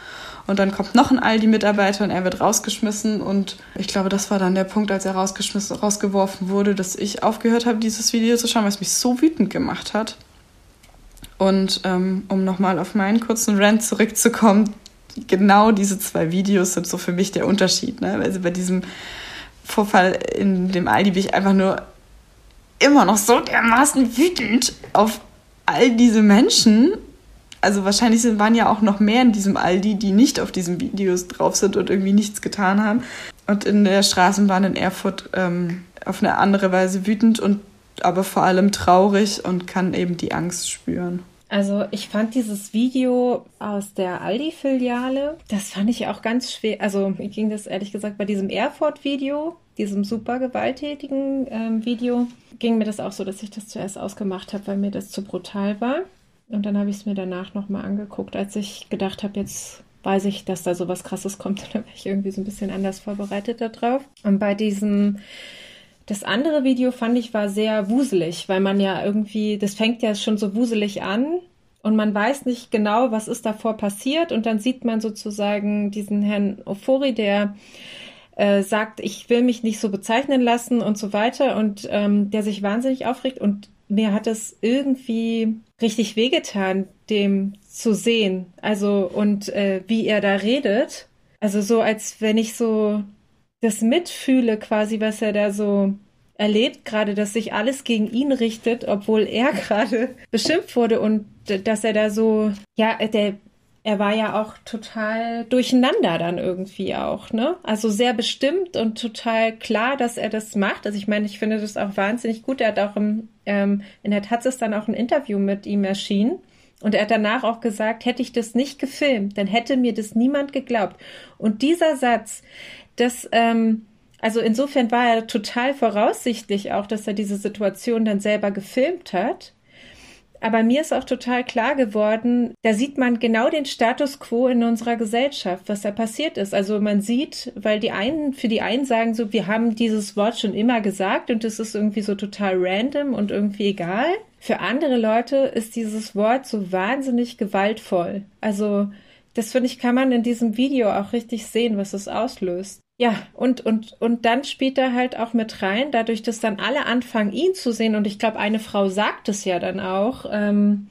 Und dann kommt noch ein Aldi-Mitarbeiter und er wird rausgeschmissen. Und ich glaube, das war dann der Punkt, als er rausgeschmissen, rausgeworfen wurde, dass ich aufgehört habe, dieses Video zu schauen, weil es mich so wütend gemacht hat. Und ähm, um nochmal auf meinen kurzen Rant zurückzukommen, genau diese zwei Videos sind so für mich der Unterschied. Ne? Also bei diesem Vorfall in dem Aldi bin ich einfach nur immer noch so dermaßen wütend auf all diese Menschen, also wahrscheinlich sind, waren ja auch noch mehr in diesem Aldi, die nicht auf diesen Videos drauf sind und irgendwie nichts getan haben. Und in der Straßenbahn in Erfurt ähm, auf eine andere Weise wütend und aber vor allem traurig und kann eben die Angst spüren. Also ich fand dieses Video aus der Aldi-Filiale, das fand ich auch ganz schwer. Also mir ging das ehrlich gesagt bei diesem Erfurt-Video, diesem super gewalttätigen ähm, Video, ging mir das auch so, dass ich das zuerst ausgemacht habe, weil mir das zu brutal war. Und dann habe ich es mir danach nochmal angeguckt, als ich gedacht habe, jetzt weiß ich, dass da so was Krasses kommt. Und <laughs> dann war ich irgendwie so ein bisschen anders vorbereitet darauf. Und bei diesem, das andere Video fand ich war sehr wuselig, weil man ja irgendwie, das fängt ja schon so wuselig an. Und man weiß nicht genau, was ist davor passiert. Und dann sieht man sozusagen diesen Herrn Ofori, der äh, sagt, ich will mich nicht so bezeichnen lassen und so weiter. Und ähm, der sich wahnsinnig aufregt. Und mir hat es irgendwie richtig wehgetan, dem zu sehen. Also und äh, wie er da redet. Also so, als wenn ich so das mitfühle, quasi, was er da so erlebt, gerade, dass sich alles gegen ihn richtet, obwohl er <laughs> gerade beschimpft wurde und dass er da so, ja, der, er war ja auch total durcheinander dann irgendwie auch, ne? Also sehr bestimmt und total klar, dass er das macht. Also ich meine, ich finde das auch wahnsinnig gut. Er hat auch im, ähm, in der Taz ist dann auch ein Interview mit ihm erschienen. Und er hat danach auch gesagt, hätte ich das nicht gefilmt, dann hätte mir das niemand geglaubt. Und dieser Satz, das, ähm, also insofern war er total voraussichtlich auch, dass er diese Situation dann selber gefilmt hat. Aber mir ist auch total klar geworden, da sieht man genau den Status quo in unserer Gesellschaft, was da passiert ist. Also man sieht, weil die einen, für die einen sagen so, wir haben dieses Wort schon immer gesagt und es ist irgendwie so total random und irgendwie egal. Für andere Leute ist dieses Wort so wahnsinnig gewaltvoll. Also das finde ich, kann man in diesem Video auch richtig sehen, was es auslöst. Ja, und, und, und dann spielt er halt auch mit rein, dadurch, dass dann alle anfangen, ihn zu sehen. Und ich glaube, eine Frau sagt es ja dann auch. Ähm,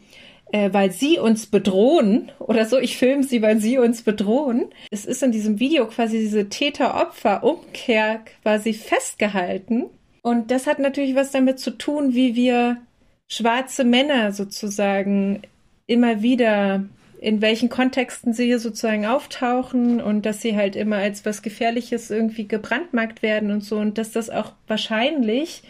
äh, weil sie uns bedrohen oder so. Ich filme sie, weil sie uns bedrohen. Es ist in diesem Video quasi diese Täter-Opfer-Umkehr quasi festgehalten. Und das hat natürlich was damit zu tun, wie wir schwarze Männer sozusagen immer wieder in welchen Kontexten sie hier sozusagen auftauchen und dass sie halt immer als was Gefährliches irgendwie gebrandmarkt werden und so und dass das auch wahrscheinlich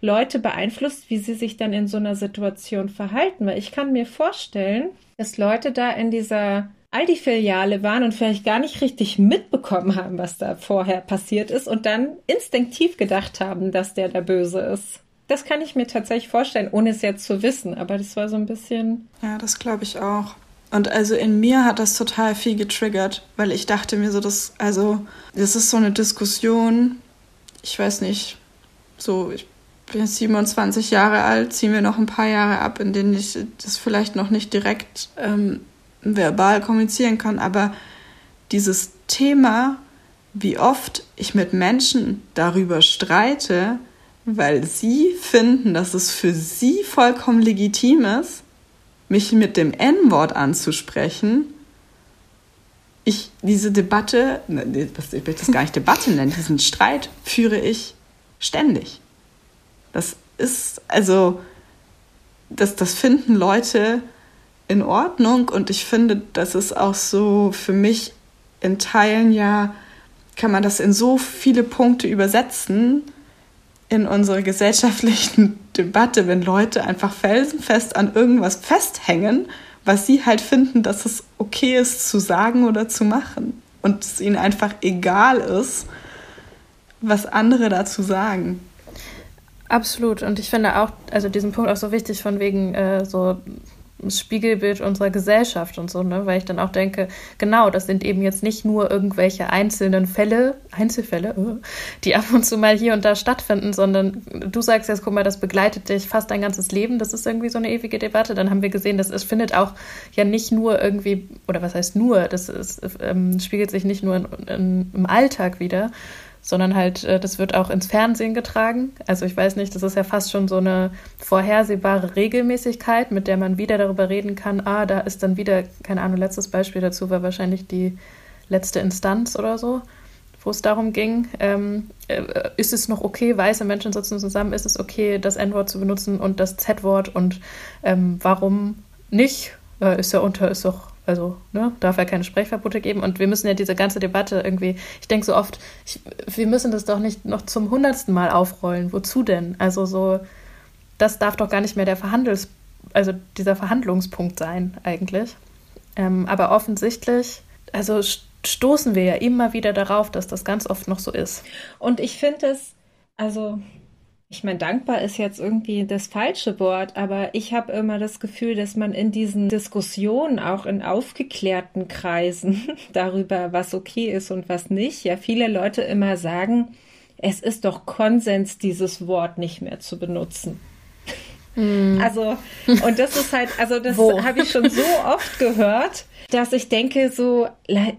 Leute beeinflusst, wie sie sich dann in so einer Situation verhalten. Weil ich kann mir vorstellen, dass Leute da in dieser Aldi-Filiale waren und vielleicht gar nicht richtig mitbekommen haben, was da vorher passiert ist und dann instinktiv gedacht haben, dass der der Böse ist. Das kann ich mir tatsächlich vorstellen, ohne es jetzt zu wissen, aber das war so ein bisschen. Ja, das glaube ich auch. Und also in mir hat das total viel getriggert, weil ich dachte mir so, dass, also, das ist so eine Diskussion, ich weiß nicht, so, ich bin jetzt 27 Jahre alt, ziehen wir noch ein paar Jahre ab, in denen ich das vielleicht noch nicht direkt ähm, verbal kommunizieren kann, aber dieses Thema, wie oft ich mit Menschen darüber streite, weil sie finden, dass es für sie vollkommen legitim ist, mich mit dem N-Wort anzusprechen, ich diese Debatte, ne, ich will das gar nicht Debatte nennen, diesen Streit führe ich ständig. Das ist, also, das, das finden Leute in Ordnung und ich finde, das ist auch so für mich in Teilen ja, kann man das in so viele Punkte übersetzen, in unserer gesellschaftlichen Debatte, wenn Leute einfach felsenfest an irgendwas festhängen, was sie halt finden, dass es okay ist zu sagen oder zu machen. Und es ihnen einfach egal ist, was andere dazu sagen. Absolut. Und ich finde auch, also diesen Punkt auch so wichtig von wegen äh, so Spiegelbild unserer Gesellschaft und so, ne? Weil ich dann auch denke, genau, das sind eben jetzt nicht nur irgendwelche einzelnen Fälle, Einzelfälle, äh, die ab und zu mal hier und da stattfinden, sondern du sagst jetzt, guck mal, das begleitet dich fast dein ganzes Leben. Das ist irgendwie so eine ewige Debatte. Dann haben wir gesehen, dass es findet auch ja nicht nur irgendwie, oder was heißt nur, das ist, ähm, spiegelt sich nicht nur in, in, im Alltag wieder, sondern halt, äh, das wird auch ins Fernsehen getragen. Also ich weiß nicht, das ist ja fast schon so eine vorhersehbare Regelmäßigkeit, mit der man wieder darüber reden kann, ah, da ist dann wieder, keine Ahnung, letztes Beispiel dazu war wahrscheinlich die letzte Instanz oder so, wo es darum ging, ähm, äh, ist es noch okay, weiße Menschen sitzen zusammen, ist es okay, das N-Wort zu benutzen und das Z-Wort und ähm, warum nicht? Äh, ist ja unter, ist doch also ne, darf ja keine Sprechverbote geben. Und wir müssen ja diese ganze Debatte irgendwie, ich denke so oft, ich, wir müssen das doch nicht noch zum hundertsten Mal aufrollen. Wozu denn? Also so, das darf doch gar nicht mehr der Verhandels, also dieser Verhandlungspunkt sein eigentlich. Ähm, aber offensichtlich, also stoßen wir ja immer wieder darauf, dass das ganz oft noch so ist. Und ich finde es, also ich meine, dankbar ist jetzt irgendwie das falsche Wort, aber ich habe immer das Gefühl, dass man in diesen Diskussionen, auch in aufgeklärten Kreisen <laughs> darüber, was okay ist und was nicht, ja viele Leute immer sagen, es ist doch Konsens, dieses Wort nicht mehr zu benutzen. Mm. Also, und das ist halt, also das habe ich schon so oft gehört, dass ich denke, so,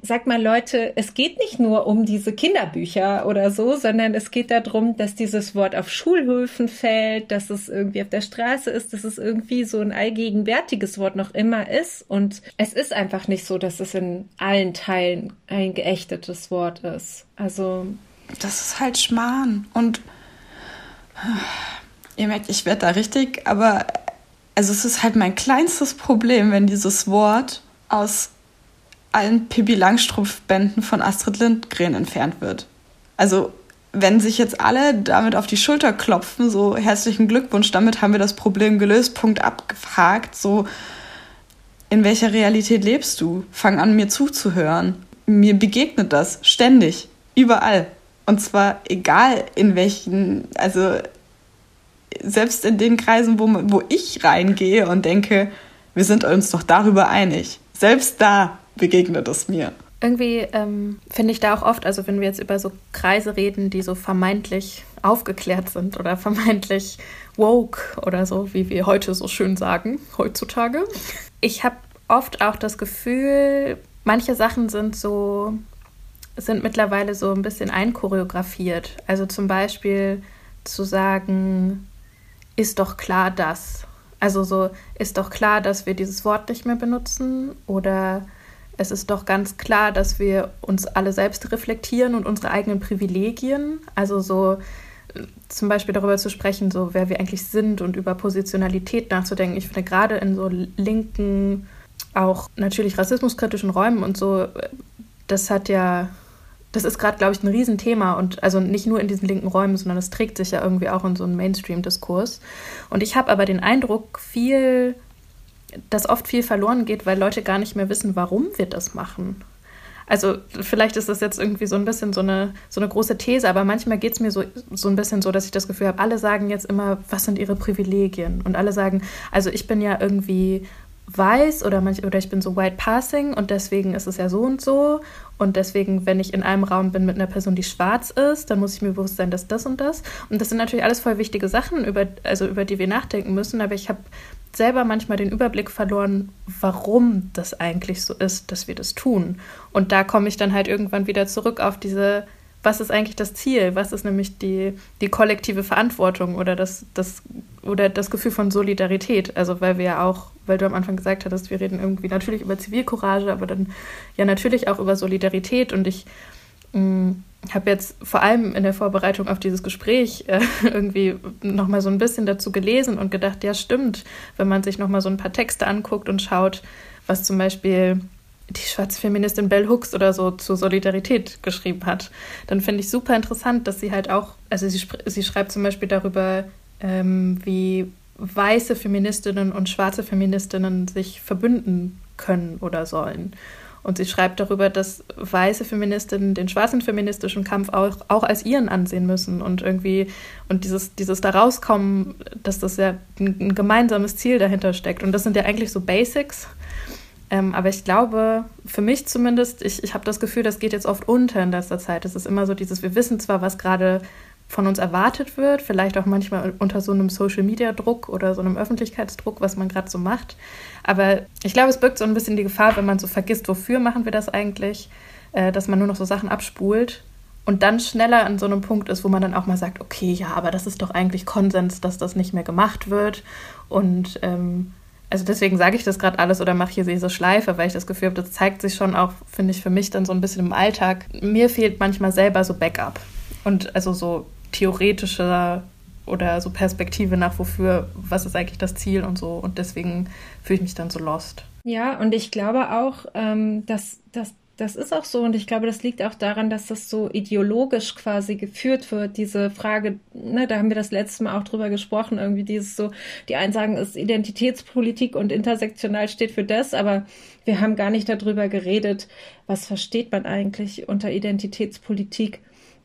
sag mal Leute, es geht nicht nur um diese Kinderbücher oder so, sondern es geht darum, dass dieses Wort auf Schulhöfen fällt, dass es irgendwie auf der Straße ist, dass es irgendwie so ein allgegenwärtiges Wort noch immer ist. Und es ist einfach nicht so, dass es in allen Teilen ein geächtetes Wort ist. Also. Das ist halt Schmarrn. Und ihr merkt, ich werde da richtig, aber also es ist halt mein kleinstes Problem, wenn dieses Wort aus allen Pippi Langstrumpf-Bänden von Astrid Lindgren entfernt wird. Also, wenn sich jetzt alle damit auf die Schulter klopfen, so herzlichen Glückwunsch, damit haben wir das Problem gelöst, Punkt abgefragt, so in welcher Realität lebst du? Fang an, mir zuzuhören. Mir begegnet das ständig, überall. Und zwar egal in welchen, also selbst in den Kreisen, wo, wo ich reingehe und denke, wir sind uns doch darüber einig. Selbst da begegnet es mir. Irgendwie ähm, finde ich da auch oft, also wenn wir jetzt über so Kreise reden, die so vermeintlich aufgeklärt sind oder vermeintlich woke oder so, wie wir heute so schön sagen, heutzutage. Ich habe oft auch das Gefühl, manche Sachen sind so, sind mittlerweile so ein bisschen einchoreografiert. Also zum Beispiel zu sagen, ist doch klar, dass Also so ist doch klar, dass wir dieses Wort nicht mehr benutzen oder es ist doch ganz klar, dass wir uns alle selbst reflektieren und unsere eigenen Privilegien. Also so zum Beispiel darüber zu sprechen, so wer wir eigentlich sind und über Positionalität nachzudenken. Ich finde gerade in so linken, auch natürlich rassismuskritischen Räumen und so, das hat ja, das ist gerade, glaube ich, ein Riesenthema und also nicht nur in diesen linken Räumen, sondern es trägt sich ja irgendwie auch in so einen Mainstream-Diskurs. Und ich habe aber den Eindruck, viel dass oft viel verloren geht, weil Leute gar nicht mehr wissen, warum wir das machen. Also vielleicht ist das jetzt irgendwie so ein bisschen so eine, so eine große These, aber manchmal geht es mir so, so ein bisschen so, dass ich das Gefühl habe, alle sagen jetzt immer, was sind ihre Privilegien? Und alle sagen, also ich bin ja irgendwie weiß oder, manch, oder ich bin so white passing und deswegen ist es ja so und so. Und deswegen, wenn ich in einem Raum bin mit einer Person, die schwarz ist, dann muss ich mir bewusst sein, dass das und das. Und das sind natürlich alles voll wichtige Sachen, über, also über die wir nachdenken müssen. Aber ich habe selber manchmal den Überblick verloren, warum das eigentlich so ist, dass wir das tun. Und da komme ich dann halt irgendwann wieder zurück auf diese, was ist eigentlich das Ziel? Was ist nämlich die, die kollektive Verantwortung oder das, das, oder das Gefühl von Solidarität? Also weil wir ja auch, weil du am Anfang gesagt hattest, wir reden irgendwie natürlich über Zivilcourage, aber dann ja natürlich auch über Solidarität und ich mm, habe jetzt vor allem in der Vorbereitung auf dieses Gespräch äh, <laughs> irgendwie nochmal so ein bisschen dazu gelesen und gedacht, ja stimmt, wenn man sich nochmal so ein paar Texte anguckt und schaut, was zum Beispiel die schwarze Feministin Bell Hooks oder so zur Solidarität geschrieben hat, dann finde ich super interessant, dass sie halt auch, also sie, sie schreibt zum Beispiel darüber, ähm, wie weiße Feministinnen und schwarze Feministinnen sich verbünden können oder sollen. Und sie schreibt darüber, dass weiße Feministinnen den schwarzen feministischen Kampf auch, auch als ihren ansehen müssen und irgendwie und dieses, dieses da rauskommen, dass das ja ein, ein gemeinsames Ziel dahinter steckt. Und das sind ja eigentlich so Basics. Ähm, aber ich glaube, für mich zumindest, ich, ich habe das Gefühl, das geht jetzt oft unter in letzter Zeit. Es ist immer so dieses, wir wissen zwar, was gerade von uns erwartet wird, vielleicht auch manchmal unter so einem Social-Media-Druck oder so einem Öffentlichkeitsdruck, was man gerade so macht. Aber ich glaube, es birgt so ein bisschen die Gefahr, wenn man so vergisst, wofür machen wir das eigentlich, äh, dass man nur noch so Sachen abspult und dann schneller an so einem Punkt ist, wo man dann auch mal sagt, okay, ja, aber das ist doch eigentlich Konsens, dass das nicht mehr gemacht wird. Und ähm, also deswegen sage ich das gerade alles oder mache hier diese Schleife, weil ich das Gefühl habe, das zeigt sich schon auch, finde ich, für mich dann so ein bisschen im Alltag. Mir fehlt manchmal selber so Backup. Und also so theoretische oder so Perspektive nach, wofür, was ist eigentlich das Ziel und so. Und deswegen fühle ich mich dann so lost. Ja, und ich glaube auch, ähm, dass, dass das ist auch so und ich glaube, das liegt auch daran, dass das so ideologisch quasi geführt wird, diese Frage, ne, da haben wir das letzte Mal auch drüber gesprochen, irgendwie dieses so, die einen sagen, es ist Identitätspolitik und intersektional steht für das, aber wir haben gar nicht darüber geredet, was versteht man eigentlich unter Identitätspolitik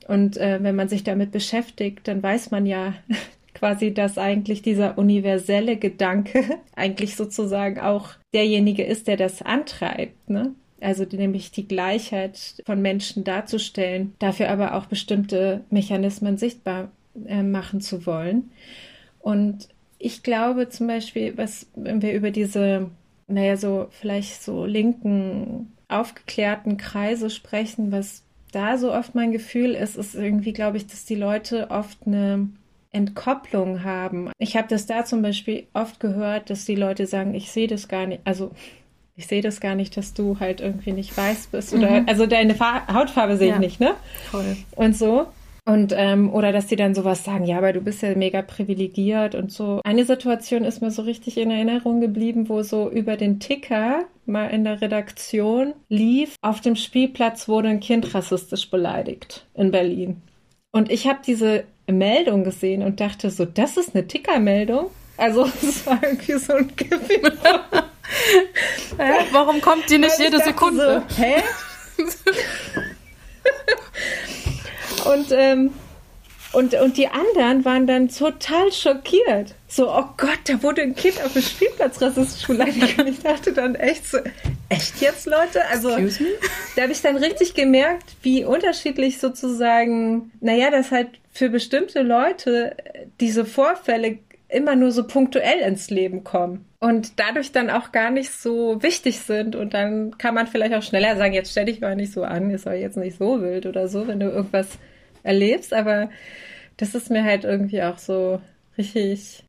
und äh, wenn man sich damit beschäftigt, dann weiß man ja <laughs> quasi, dass eigentlich dieser universelle Gedanke <laughs> eigentlich sozusagen auch derjenige ist, der das antreibt, ne? Also nämlich die Gleichheit von Menschen darzustellen, dafür aber auch bestimmte Mechanismen sichtbar äh, machen zu wollen. Und ich glaube zum Beispiel, was, wenn wir über diese, naja, so vielleicht so linken, aufgeklärten Kreise sprechen, was da so oft mein Gefühl ist, ist irgendwie, glaube ich, dass die Leute oft eine Entkopplung haben. Ich habe das da zum Beispiel oft gehört, dass die Leute sagen, ich sehe das gar nicht, also ich sehe das gar nicht, dass du halt irgendwie nicht weiß bist oder mhm. also deine Fa Hautfarbe sehe ich nicht, ne? Voll. Und so. Und ähm, oder dass die dann sowas sagen, ja, aber du bist ja mega privilegiert und so. Eine Situation ist mir so richtig in Erinnerung geblieben, wo so über den Ticker mal in der Redaktion lief, auf dem Spielplatz wurde ein Kind rassistisch beleidigt in Berlin. Und ich habe diese Meldung gesehen und dachte so, das ist eine Tickermeldung. Also <laughs> es war irgendwie so ein Gefühl. Äh, warum kommt die nicht jede Sekunde? So, hä? Und, ähm, und, und die anderen waren dann total schockiert. So, oh Gott, da wurde ein Kind auf dem Spielplatz rassistisch beleidigt. Und ich dachte dann echt so, echt jetzt, Leute? Also, da habe ich dann richtig gemerkt, wie unterschiedlich sozusagen, naja, dass halt für bestimmte Leute diese Vorfälle immer nur so punktuell ins Leben kommen und dadurch dann auch gar nicht so wichtig sind. Und dann kann man vielleicht auch schneller sagen, jetzt stell dich mal nicht so an, ist war jetzt nicht so wild oder so, wenn du irgendwas erlebst, aber das ist mir halt irgendwie auch so richtig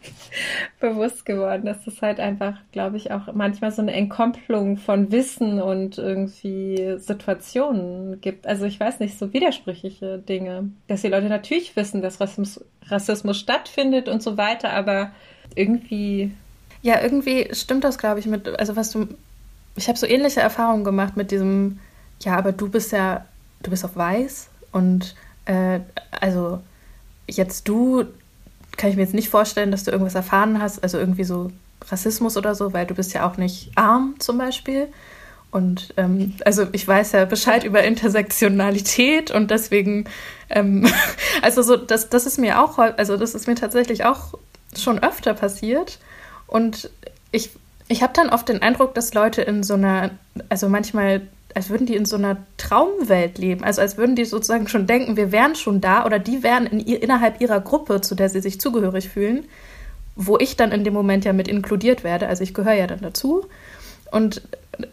<laughs> bewusst geworden, dass es halt einfach, glaube ich, auch manchmal so eine Entkopplung von Wissen und irgendwie Situationen gibt. Also ich weiß nicht, so widersprüchliche Dinge. Dass die Leute natürlich wissen, dass Rassismus, Rassismus stattfindet und so weiter, aber irgendwie. Ja, irgendwie stimmt das, glaube ich, mit, also was du, ich habe so ähnliche Erfahrungen gemacht mit diesem, ja, aber du bist ja, du bist auf weiß und äh, also jetzt du, kann ich mir jetzt nicht vorstellen, dass du irgendwas erfahren hast, also irgendwie so Rassismus oder so, weil du bist ja auch nicht arm zum Beispiel. Und ähm, also ich weiß ja Bescheid über Intersektionalität und deswegen, ähm, <laughs> also so, das, das ist mir auch, also das ist mir tatsächlich auch schon öfter passiert. Und ich, ich habe dann oft den Eindruck, dass Leute in so einer, also manchmal als würden die in so einer Traumwelt leben. Also als würden die sozusagen schon denken, wir wären schon da oder die wären in, innerhalb ihrer Gruppe, zu der sie sich zugehörig fühlen, wo ich dann in dem Moment ja mit inkludiert werde. Also ich gehöre ja dann dazu. Und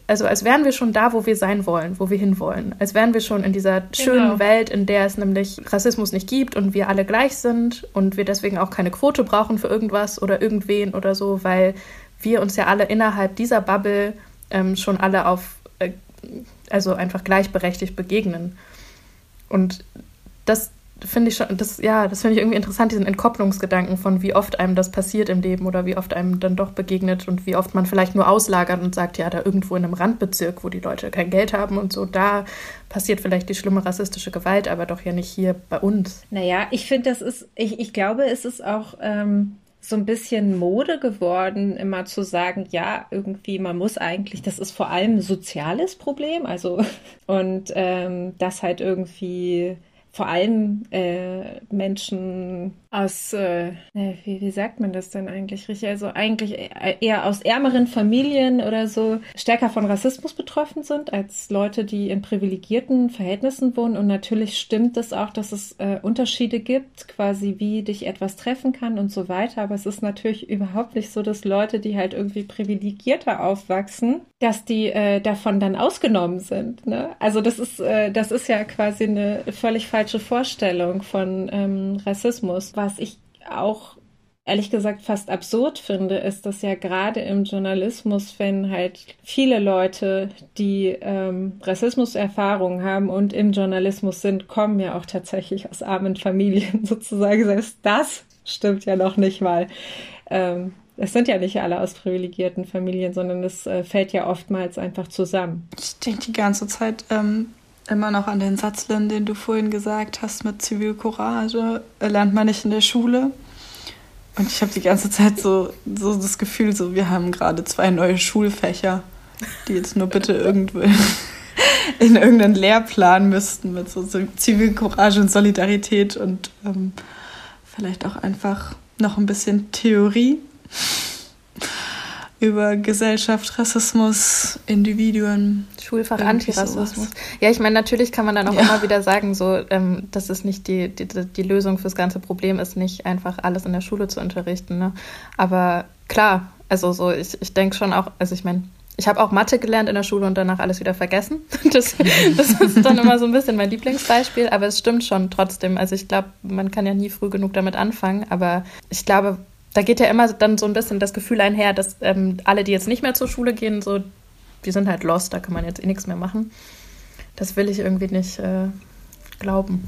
also als wären wir schon da, wo wir sein wollen, wo wir hinwollen. Als wären wir schon in dieser schönen genau. Welt, in der es nämlich Rassismus nicht gibt und wir alle gleich sind und wir deswegen auch keine Quote brauchen für irgendwas oder irgendwen oder so, weil wir uns ja alle innerhalb dieser Bubble ähm, schon alle auf äh, also einfach gleichberechtigt begegnen. Und das finde ich schon, das, ja, das finde ich irgendwie interessant, diesen Entkopplungsgedanken von wie oft einem das passiert im Leben oder wie oft einem dann doch begegnet und wie oft man vielleicht nur auslagert und sagt, ja, da irgendwo in einem Randbezirk, wo die Leute kein Geld haben und so, da passiert vielleicht die schlimme rassistische Gewalt, aber doch ja nicht hier bei uns. Naja, ich finde, das ist, ich, ich glaube, es ist auch ähm, so ein bisschen Mode geworden, immer zu sagen, ja, irgendwie, man muss eigentlich, das ist vor allem ein soziales Problem, also <laughs> und ähm, das halt irgendwie vor allem äh, Menschen aus, äh, wie, wie sagt man das denn eigentlich richtig? Also eigentlich eher aus ärmeren Familien oder so stärker von Rassismus betroffen sind als Leute, die in privilegierten Verhältnissen wohnen. Und natürlich stimmt es auch, dass es äh, Unterschiede gibt, quasi wie dich etwas treffen kann und so weiter. Aber es ist natürlich überhaupt nicht so, dass Leute, die halt irgendwie privilegierter aufwachsen, dass die äh, davon dann ausgenommen sind. Ne? Also das ist, äh, das ist ja quasi eine völlig falsche Vorstellung von ähm, Rassismus was ich auch ehrlich gesagt fast absurd finde, ist, dass ja gerade im Journalismus, wenn halt viele Leute, die ähm, Rassismuserfahrungen haben und im Journalismus sind, kommen ja auch tatsächlich aus armen Familien <laughs> sozusagen. Selbst das stimmt ja noch nicht mal. Ähm, es sind ja nicht alle aus privilegierten Familien, sondern es äh, fällt ja oftmals einfach zusammen. Ich denke die ganze Zeit, ähm, immer noch an den Satz, Lynn, den du vorhin gesagt hast mit Zivilcourage, äh, lernt man nicht in der Schule. Und ich habe die ganze Zeit so, so das Gefühl, so wir haben gerade zwei neue Schulfächer, die jetzt nur bitte irgendwo <laughs> in irgendeinen Lehrplan müssten mit so Zivilcourage und Solidarität und ähm, vielleicht auch einfach noch ein bisschen Theorie über Gesellschaft, Rassismus, Individuen. Schulfach Antirassismus. Ja, ich meine, natürlich kann man dann auch ja. immer wieder sagen, so, ähm, das ist nicht die, die, die Lösung fürs ganze Problem, ist nicht einfach alles in der Schule zu unterrichten. Ne? Aber klar, also so, ich, ich denke schon auch, also ich meine, ich habe auch Mathe gelernt in der Schule und danach alles wieder vergessen. <laughs> Das, das ist dann immer so ein bisschen mein Lieblingsbeispiel, aber es stimmt schon trotzdem. Also ich glaube, man kann ja nie früh genug damit anfangen, aber ich glaube, da geht ja immer dann so ein bisschen das Gefühl einher, dass ähm, alle, die jetzt nicht mehr zur Schule gehen, so, die sind halt lost, da kann man jetzt eh nichts mehr machen. Das will ich irgendwie nicht äh, glauben.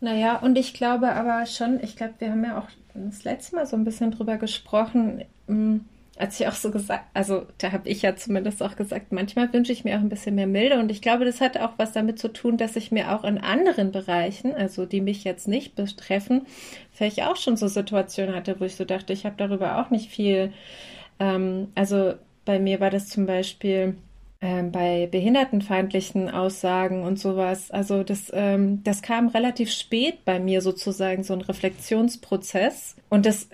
Naja, und ich glaube aber schon, ich glaube, wir haben ja auch das letzte Mal so ein bisschen drüber gesprochen, hm, als ich auch so gesagt, also da habe ich ja zumindest auch gesagt, manchmal wünsche ich mir auch ein bisschen mehr Milde und ich glaube, das hat auch was damit zu tun, dass ich mir auch in anderen Bereichen, also die mich jetzt nicht betreffen, vielleicht auch schon so Situationen hatte, wo ich so dachte, ich habe darüber auch nicht viel. Ähm, also bei mir war das zum Beispiel ähm, bei behindertenfeindlichen Aussagen und sowas. Also das, ähm, das kam relativ spät bei mir sozusagen, so ein Reflexionsprozess. Und das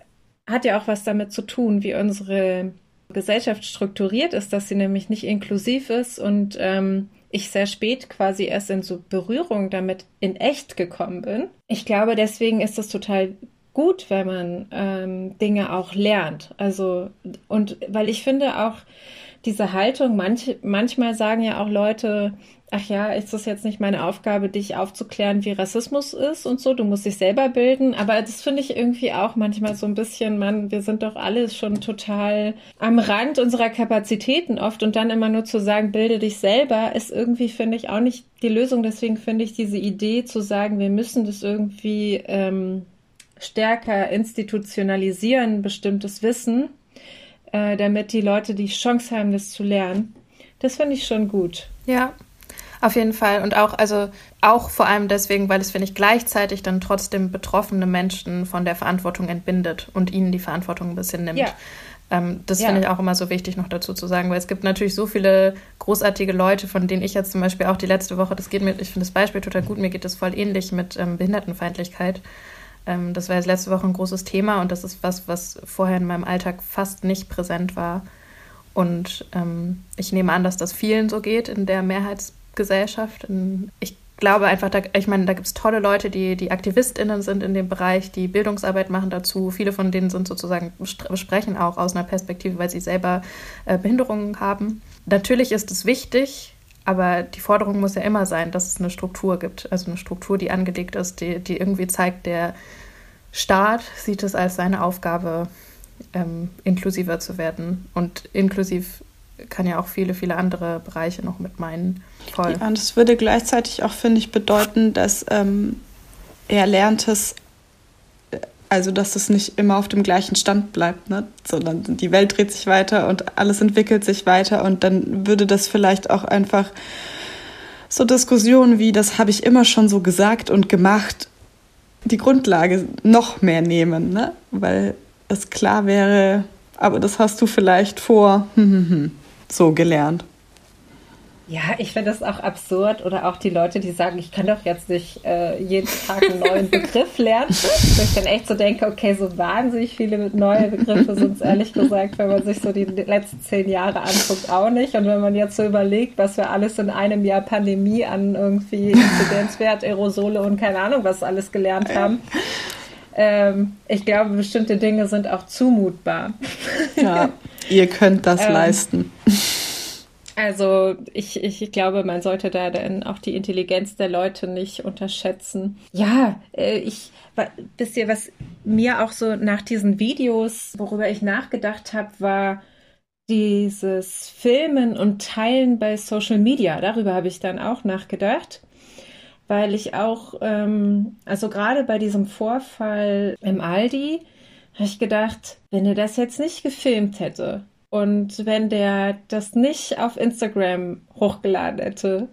hat ja auch was damit zu tun, wie unsere Gesellschaft strukturiert ist, dass sie nämlich nicht inklusiv ist und ähm, ich sehr spät quasi erst in so Berührung damit in echt gekommen bin. Ich glaube, deswegen ist es total gut, wenn man ähm, Dinge auch lernt. Also, und weil ich finde auch diese Haltung, manch, manchmal sagen ja auch Leute, ach ja, ist das jetzt nicht meine Aufgabe, dich aufzuklären, wie Rassismus ist und so, du musst dich selber bilden. Aber das finde ich irgendwie auch manchmal so ein bisschen, man, wir sind doch alle schon total am Rand unserer Kapazitäten oft und dann immer nur zu sagen, bilde dich selber, ist irgendwie, finde ich, auch nicht die Lösung. Deswegen finde ich diese Idee zu sagen, wir müssen das irgendwie ähm, stärker institutionalisieren, bestimmtes Wissen, äh, damit die Leute die Chance haben, das zu lernen. Das finde ich schon gut. Ja, auf jeden Fall. Und auch, also auch vor allem deswegen, weil es, finde ich, gleichzeitig dann trotzdem betroffene Menschen von der Verantwortung entbindet und ihnen die Verantwortung ein bisschen nimmt. Ja. Ähm, das ja. finde ich auch immer so wichtig noch dazu zu sagen, weil es gibt natürlich so viele großartige Leute, von denen ich jetzt zum Beispiel auch die letzte Woche, das geht mir, ich finde das Beispiel total gut, mir geht das voll ähnlich mit ähm, Behindertenfeindlichkeit. Ähm, das war jetzt letzte Woche ein großes Thema und das ist was, was vorher in meinem Alltag fast nicht präsent war. Und ähm, ich nehme an, dass das vielen so geht in der Mehrheitsgesellschaft. Ich glaube einfach, da, ich meine, da gibt es tolle Leute, die, die AktivistInnen sind in dem Bereich, die Bildungsarbeit machen dazu. Viele von denen sind sozusagen, sprechen auch aus einer Perspektive, weil sie selber äh, Behinderungen haben. Natürlich ist es wichtig, aber die Forderung muss ja immer sein, dass es eine Struktur gibt. Also eine Struktur, die angelegt ist, die, die irgendwie zeigt, der Staat sieht es als seine Aufgabe, ähm, inklusiver zu werden. Und inklusiv kann ja auch viele, viele andere Bereiche noch mit meinen. Voll. Ja, und das würde gleichzeitig auch, finde ich, bedeuten, dass ähm, Erlerntes also dass es nicht immer auf dem gleichen Stand bleibt, ne? sondern die Welt dreht sich weiter und alles entwickelt sich weiter und dann würde das vielleicht auch einfach so Diskussionen wie, das habe ich immer schon so gesagt und gemacht, die Grundlage noch mehr nehmen, ne? weil es klar wäre, aber das hast du vielleicht vor <laughs> so gelernt. Ja, ich finde das auch absurd. Oder auch die Leute, die sagen, ich kann doch jetzt nicht äh, jeden Tag einen neuen <laughs> Begriff lernen. Wo ich dann echt so denke, okay, so wahnsinnig viele neue Begriffe sind es ehrlich gesagt, wenn man sich so die letzten zehn Jahre anguckt, auch nicht. Und wenn man jetzt so überlegt, was wir alles in einem Jahr Pandemie an irgendwie Inzidenzwert, Aerosole und keine Ahnung, was alles gelernt haben. Ähm, ich glaube, bestimmte Dinge sind auch zumutbar. Ja, <laughs> ihr könnt das ähm, leisten. <laughs> Also ich, ich glaube, man sollte da dann auch die Intelligenz der Leute nicht unterschätzen. Ja, äh, ich, wisst ihr, was mir auch so nach diesen Videos, worüber ich nachgedacht habe, war dieses Filmen und Teilen bei Social Media. Darüber habe ich dann auch nachgedacht, weil ich auch, ähm, also gerade bei diesem Vorfall im Aldi, habe ich gedacht, wenn er das jetzt nicht gefilmt hätte, und wenn der das nicht auf Instagram hochgeladen hätte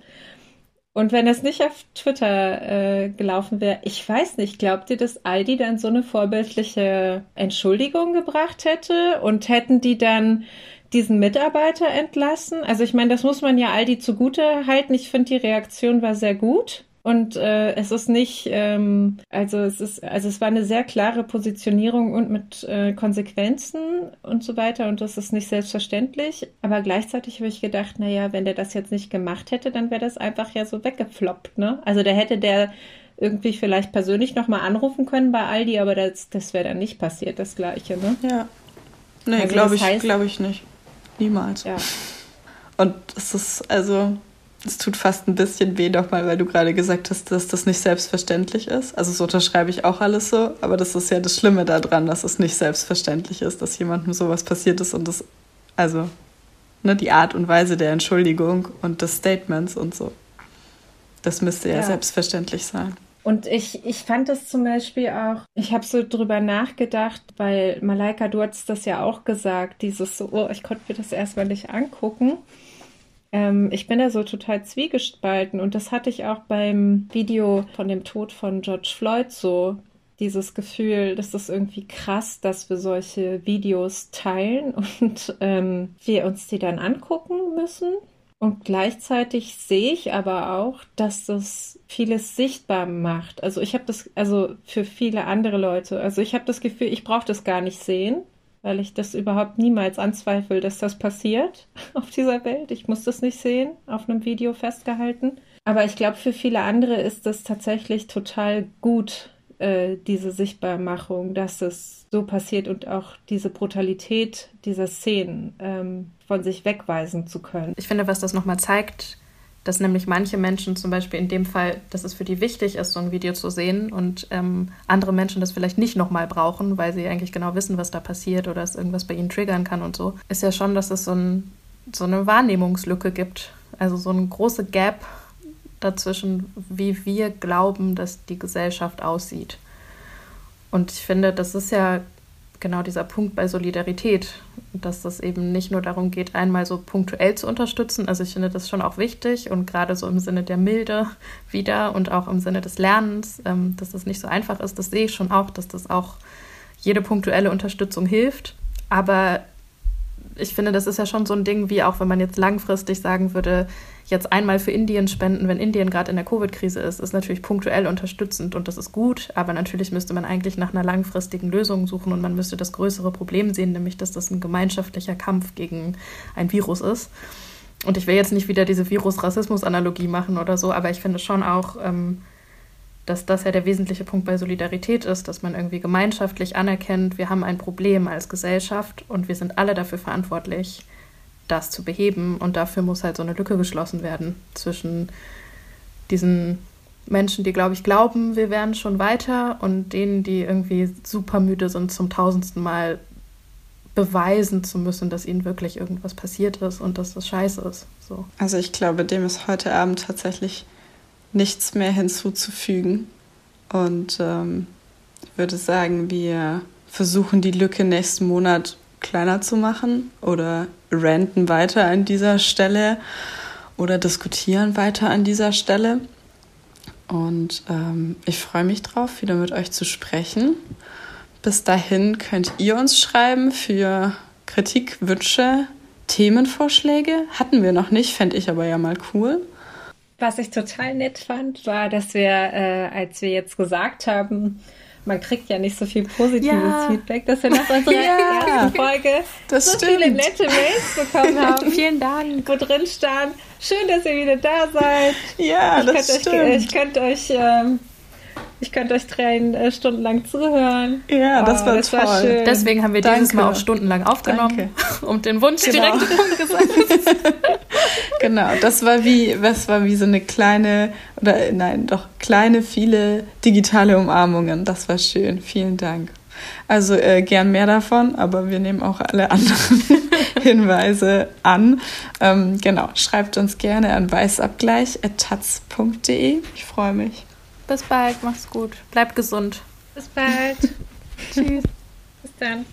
und wenn das nicht auf Twitter äh, gelaufen wäre, ich weiß nicht, glaubt ihr, dass Aldi dann so eine vorbildliche Entschuldigung gebracht hätte und hätten die dann diesen Mitarbeiter entlassen? Also ich meine, das muss man ja Aldi zugute halten. Ich finde, die Reaktion war sehr gut. Und äh, es ist nicht, ähm, also es ist, also es war eine sehr klare Positionierung und mit äh, Konsequenzen und so weiter. Und das ist nicht selbstverständlich. Aber gleichzeitig habe ich gedacht, naja, wenn der das jetzt nicht gemacht hätte, dann wäre das einfach ja so weggefloppt, ne? Also da hätte der irgendwie vielleicht persönlich nochmal anrufen können bei Aldi, aber das, das wäre dann nicht passiert, das Gleiche, ne? Ja. Nee, also glaube ich, glaube ich nicht. Niemals. Ja. Und es ist, also, es tut fast ein bisschen weh nochmal, weil du gerade gesagt hast, dass das nicht selbstverständlich ist. Also das unterschreibe ich auch alles so, aber das ist ja das Schlimme daran, dass es nicht selbstverständlich ist, dass jemandem sowas passiert ist und das, also ne, die Art und Weise der Entschuldigung und des Statements und so. Das müsste ja, ja. selbstverständlich sein. Und ich, ich fand das zum Beispiel auch, ich habe so drüber nachgedacht, weil Malaika, du hast das ja auch gesagt, dieses so, oh, ich konnte mir das erstmal nicht angucken. Ähm, ich bin da so total zwiegespalten und das hatte ich auch beim Video von dem Tod von George Floyd so. Dieses Gefühl, das ist irgendwie krass, dass wir solche Videos teilen <laughs> und ähm, wir uns die dann angucken müssen. Und gleichzeitig sehe ich aber auch, dass das vieles sichtbar macht. Also ich habe das, also für viele andere Leute, also ich habe das Gefühl, ich brauche das gar nicht sehen weil ich das überhaupt niemals anzweifle, dass das passiert <laughs> auf dieser Welt. Ich muss das nicht sehen, auf einem Video festgehalten. Aber ich glaube, für viele andere ist das tatsächlich total gut, äh, diese Sichtbarmachung, dass es so passiert und auch diese Brutalität dieser Szenen ähm, von sich wegweisen zu können. Ich finde, was das nochmal zeigt, dass nämlich manche Menschen zum Beispiel in dem Fall, dass es für die wichtig ist, so ein Video zu sehen und ähm, andere Menschen das vielleicht nicht nochmal brauchen, weil sie eigentlich genau wissen, was da passiert oder es irgendwas bei ihnen triggern kann und so, ist ja schon, dass es so, ein, so eine Wahrnehmungslücke gibt. Also so eine große Gap dazwischen, wie wir glauben, dass die Gesellschaft aussieht. Und ich finde, das ist ja genau dieser Punkt bei Solidarität, dass das eben nicht nur darum geht, einmal so punktuell zu unterstützen. Also ich finde das schon auch wichtig und gerade so im Sinne der Milde wieder und auch im Sinne des Lernens, ähm, dass das nicht so einfach ist, das sehe ich schon auch, dass das auch jede punktuelle Unterstützung hilft. Aber ich finde, das ist ja schon so ein Ding, wie auch wenn man jetzt langfristig sagen würde, jetzt einmal für Indien spenden, wenn Indien gerade in der Covid-Krise ist, ist natürlich punktuell unterstützend und das ist gut, aber natürlich müsste man eigentlich nach einer langfristigen Lösung suchen und man müsste das größere Problem sehen, nämlich dass das ein gemeinschaftlicher Kampf gegen ein Virus ist. Und ich will jetzt nicht wieder diese Virus-Rassismus-Analogie machen oder so, aber ich finde schon auch, ähm, dass das ja der wesentliche Punkt bei Solidarität ist, dass man irgendwie gemeinschaftlich anerkennt, wir haben ein Problem als Gesellschaft und wir sind alle dafür verantwortlich, das zu beheben. Und dafür muss halt so eine Lücke geschlossen werden zwischen diesen Menschen, die, glaube ich, glauben, wir wären schon weiter und denen, die irgendwie super müde sind, zum tausendsten Mal beweisen zu müssen, dass ihnen wirklich irgendwas passiert ist und dass das scheiße ist. So. Also ich glaube, dem ist heute Abend tatsächlich nichts mehr hinzuzufügen. Und ähm, ich würde sagen, wir versuchen die Lücke nächsten Monat kleiner zu machen oder ranten weiter an dieser Stelle oder diskutieren weiter an dieser Stelle. Und ähm, ich freue mich drauf, wieder mit euch zu sprechen. Bis dahin könnt ihr uns schreiben für Kritik, Wünsche, Themenvorschläge. Hatten wir noch nicht, fände ich aber ja mal cool. Was ich total nett fand, war, dass wir, äh, als wir jetzt gesagt haben, man kriegt ja nicht so viel positives ja. Feedback, dass wir nach unserer <laughs> ja, ersten Folge so stimmt. viele nette Mails bekommen haben. Vielen Dank. Wo drin stand, schön, dass ihr wieder da seid. Ja, ich das stimmt. Euch, ich könnte euch ähm, ich könnte euch drei äh, Stunden lang zuhören. Ja, das oh, war das toll. War schön. Deswegen haben wir Danke. dieses Mal auch stundenlang aufgenommen Danke. und den Wunsch genau. direkt umgesetzt. <laughs> genau, das war wie, das war wie so eine kleine, oder nein, doch kleine, viele digitale Umarmungen. Das war schön. Vielen Dank. Also äh, gern mehr davon, aber wir nehmen auch alle anderen <laughs> Hinweise an. Ähm, genau, schreibt uns gerne an weißabgleich.taz.de. Ich freue mich. Bis bald, mach's gut. Bleib gesund. Bis bald. <laughs> Tschüss. Bis dann.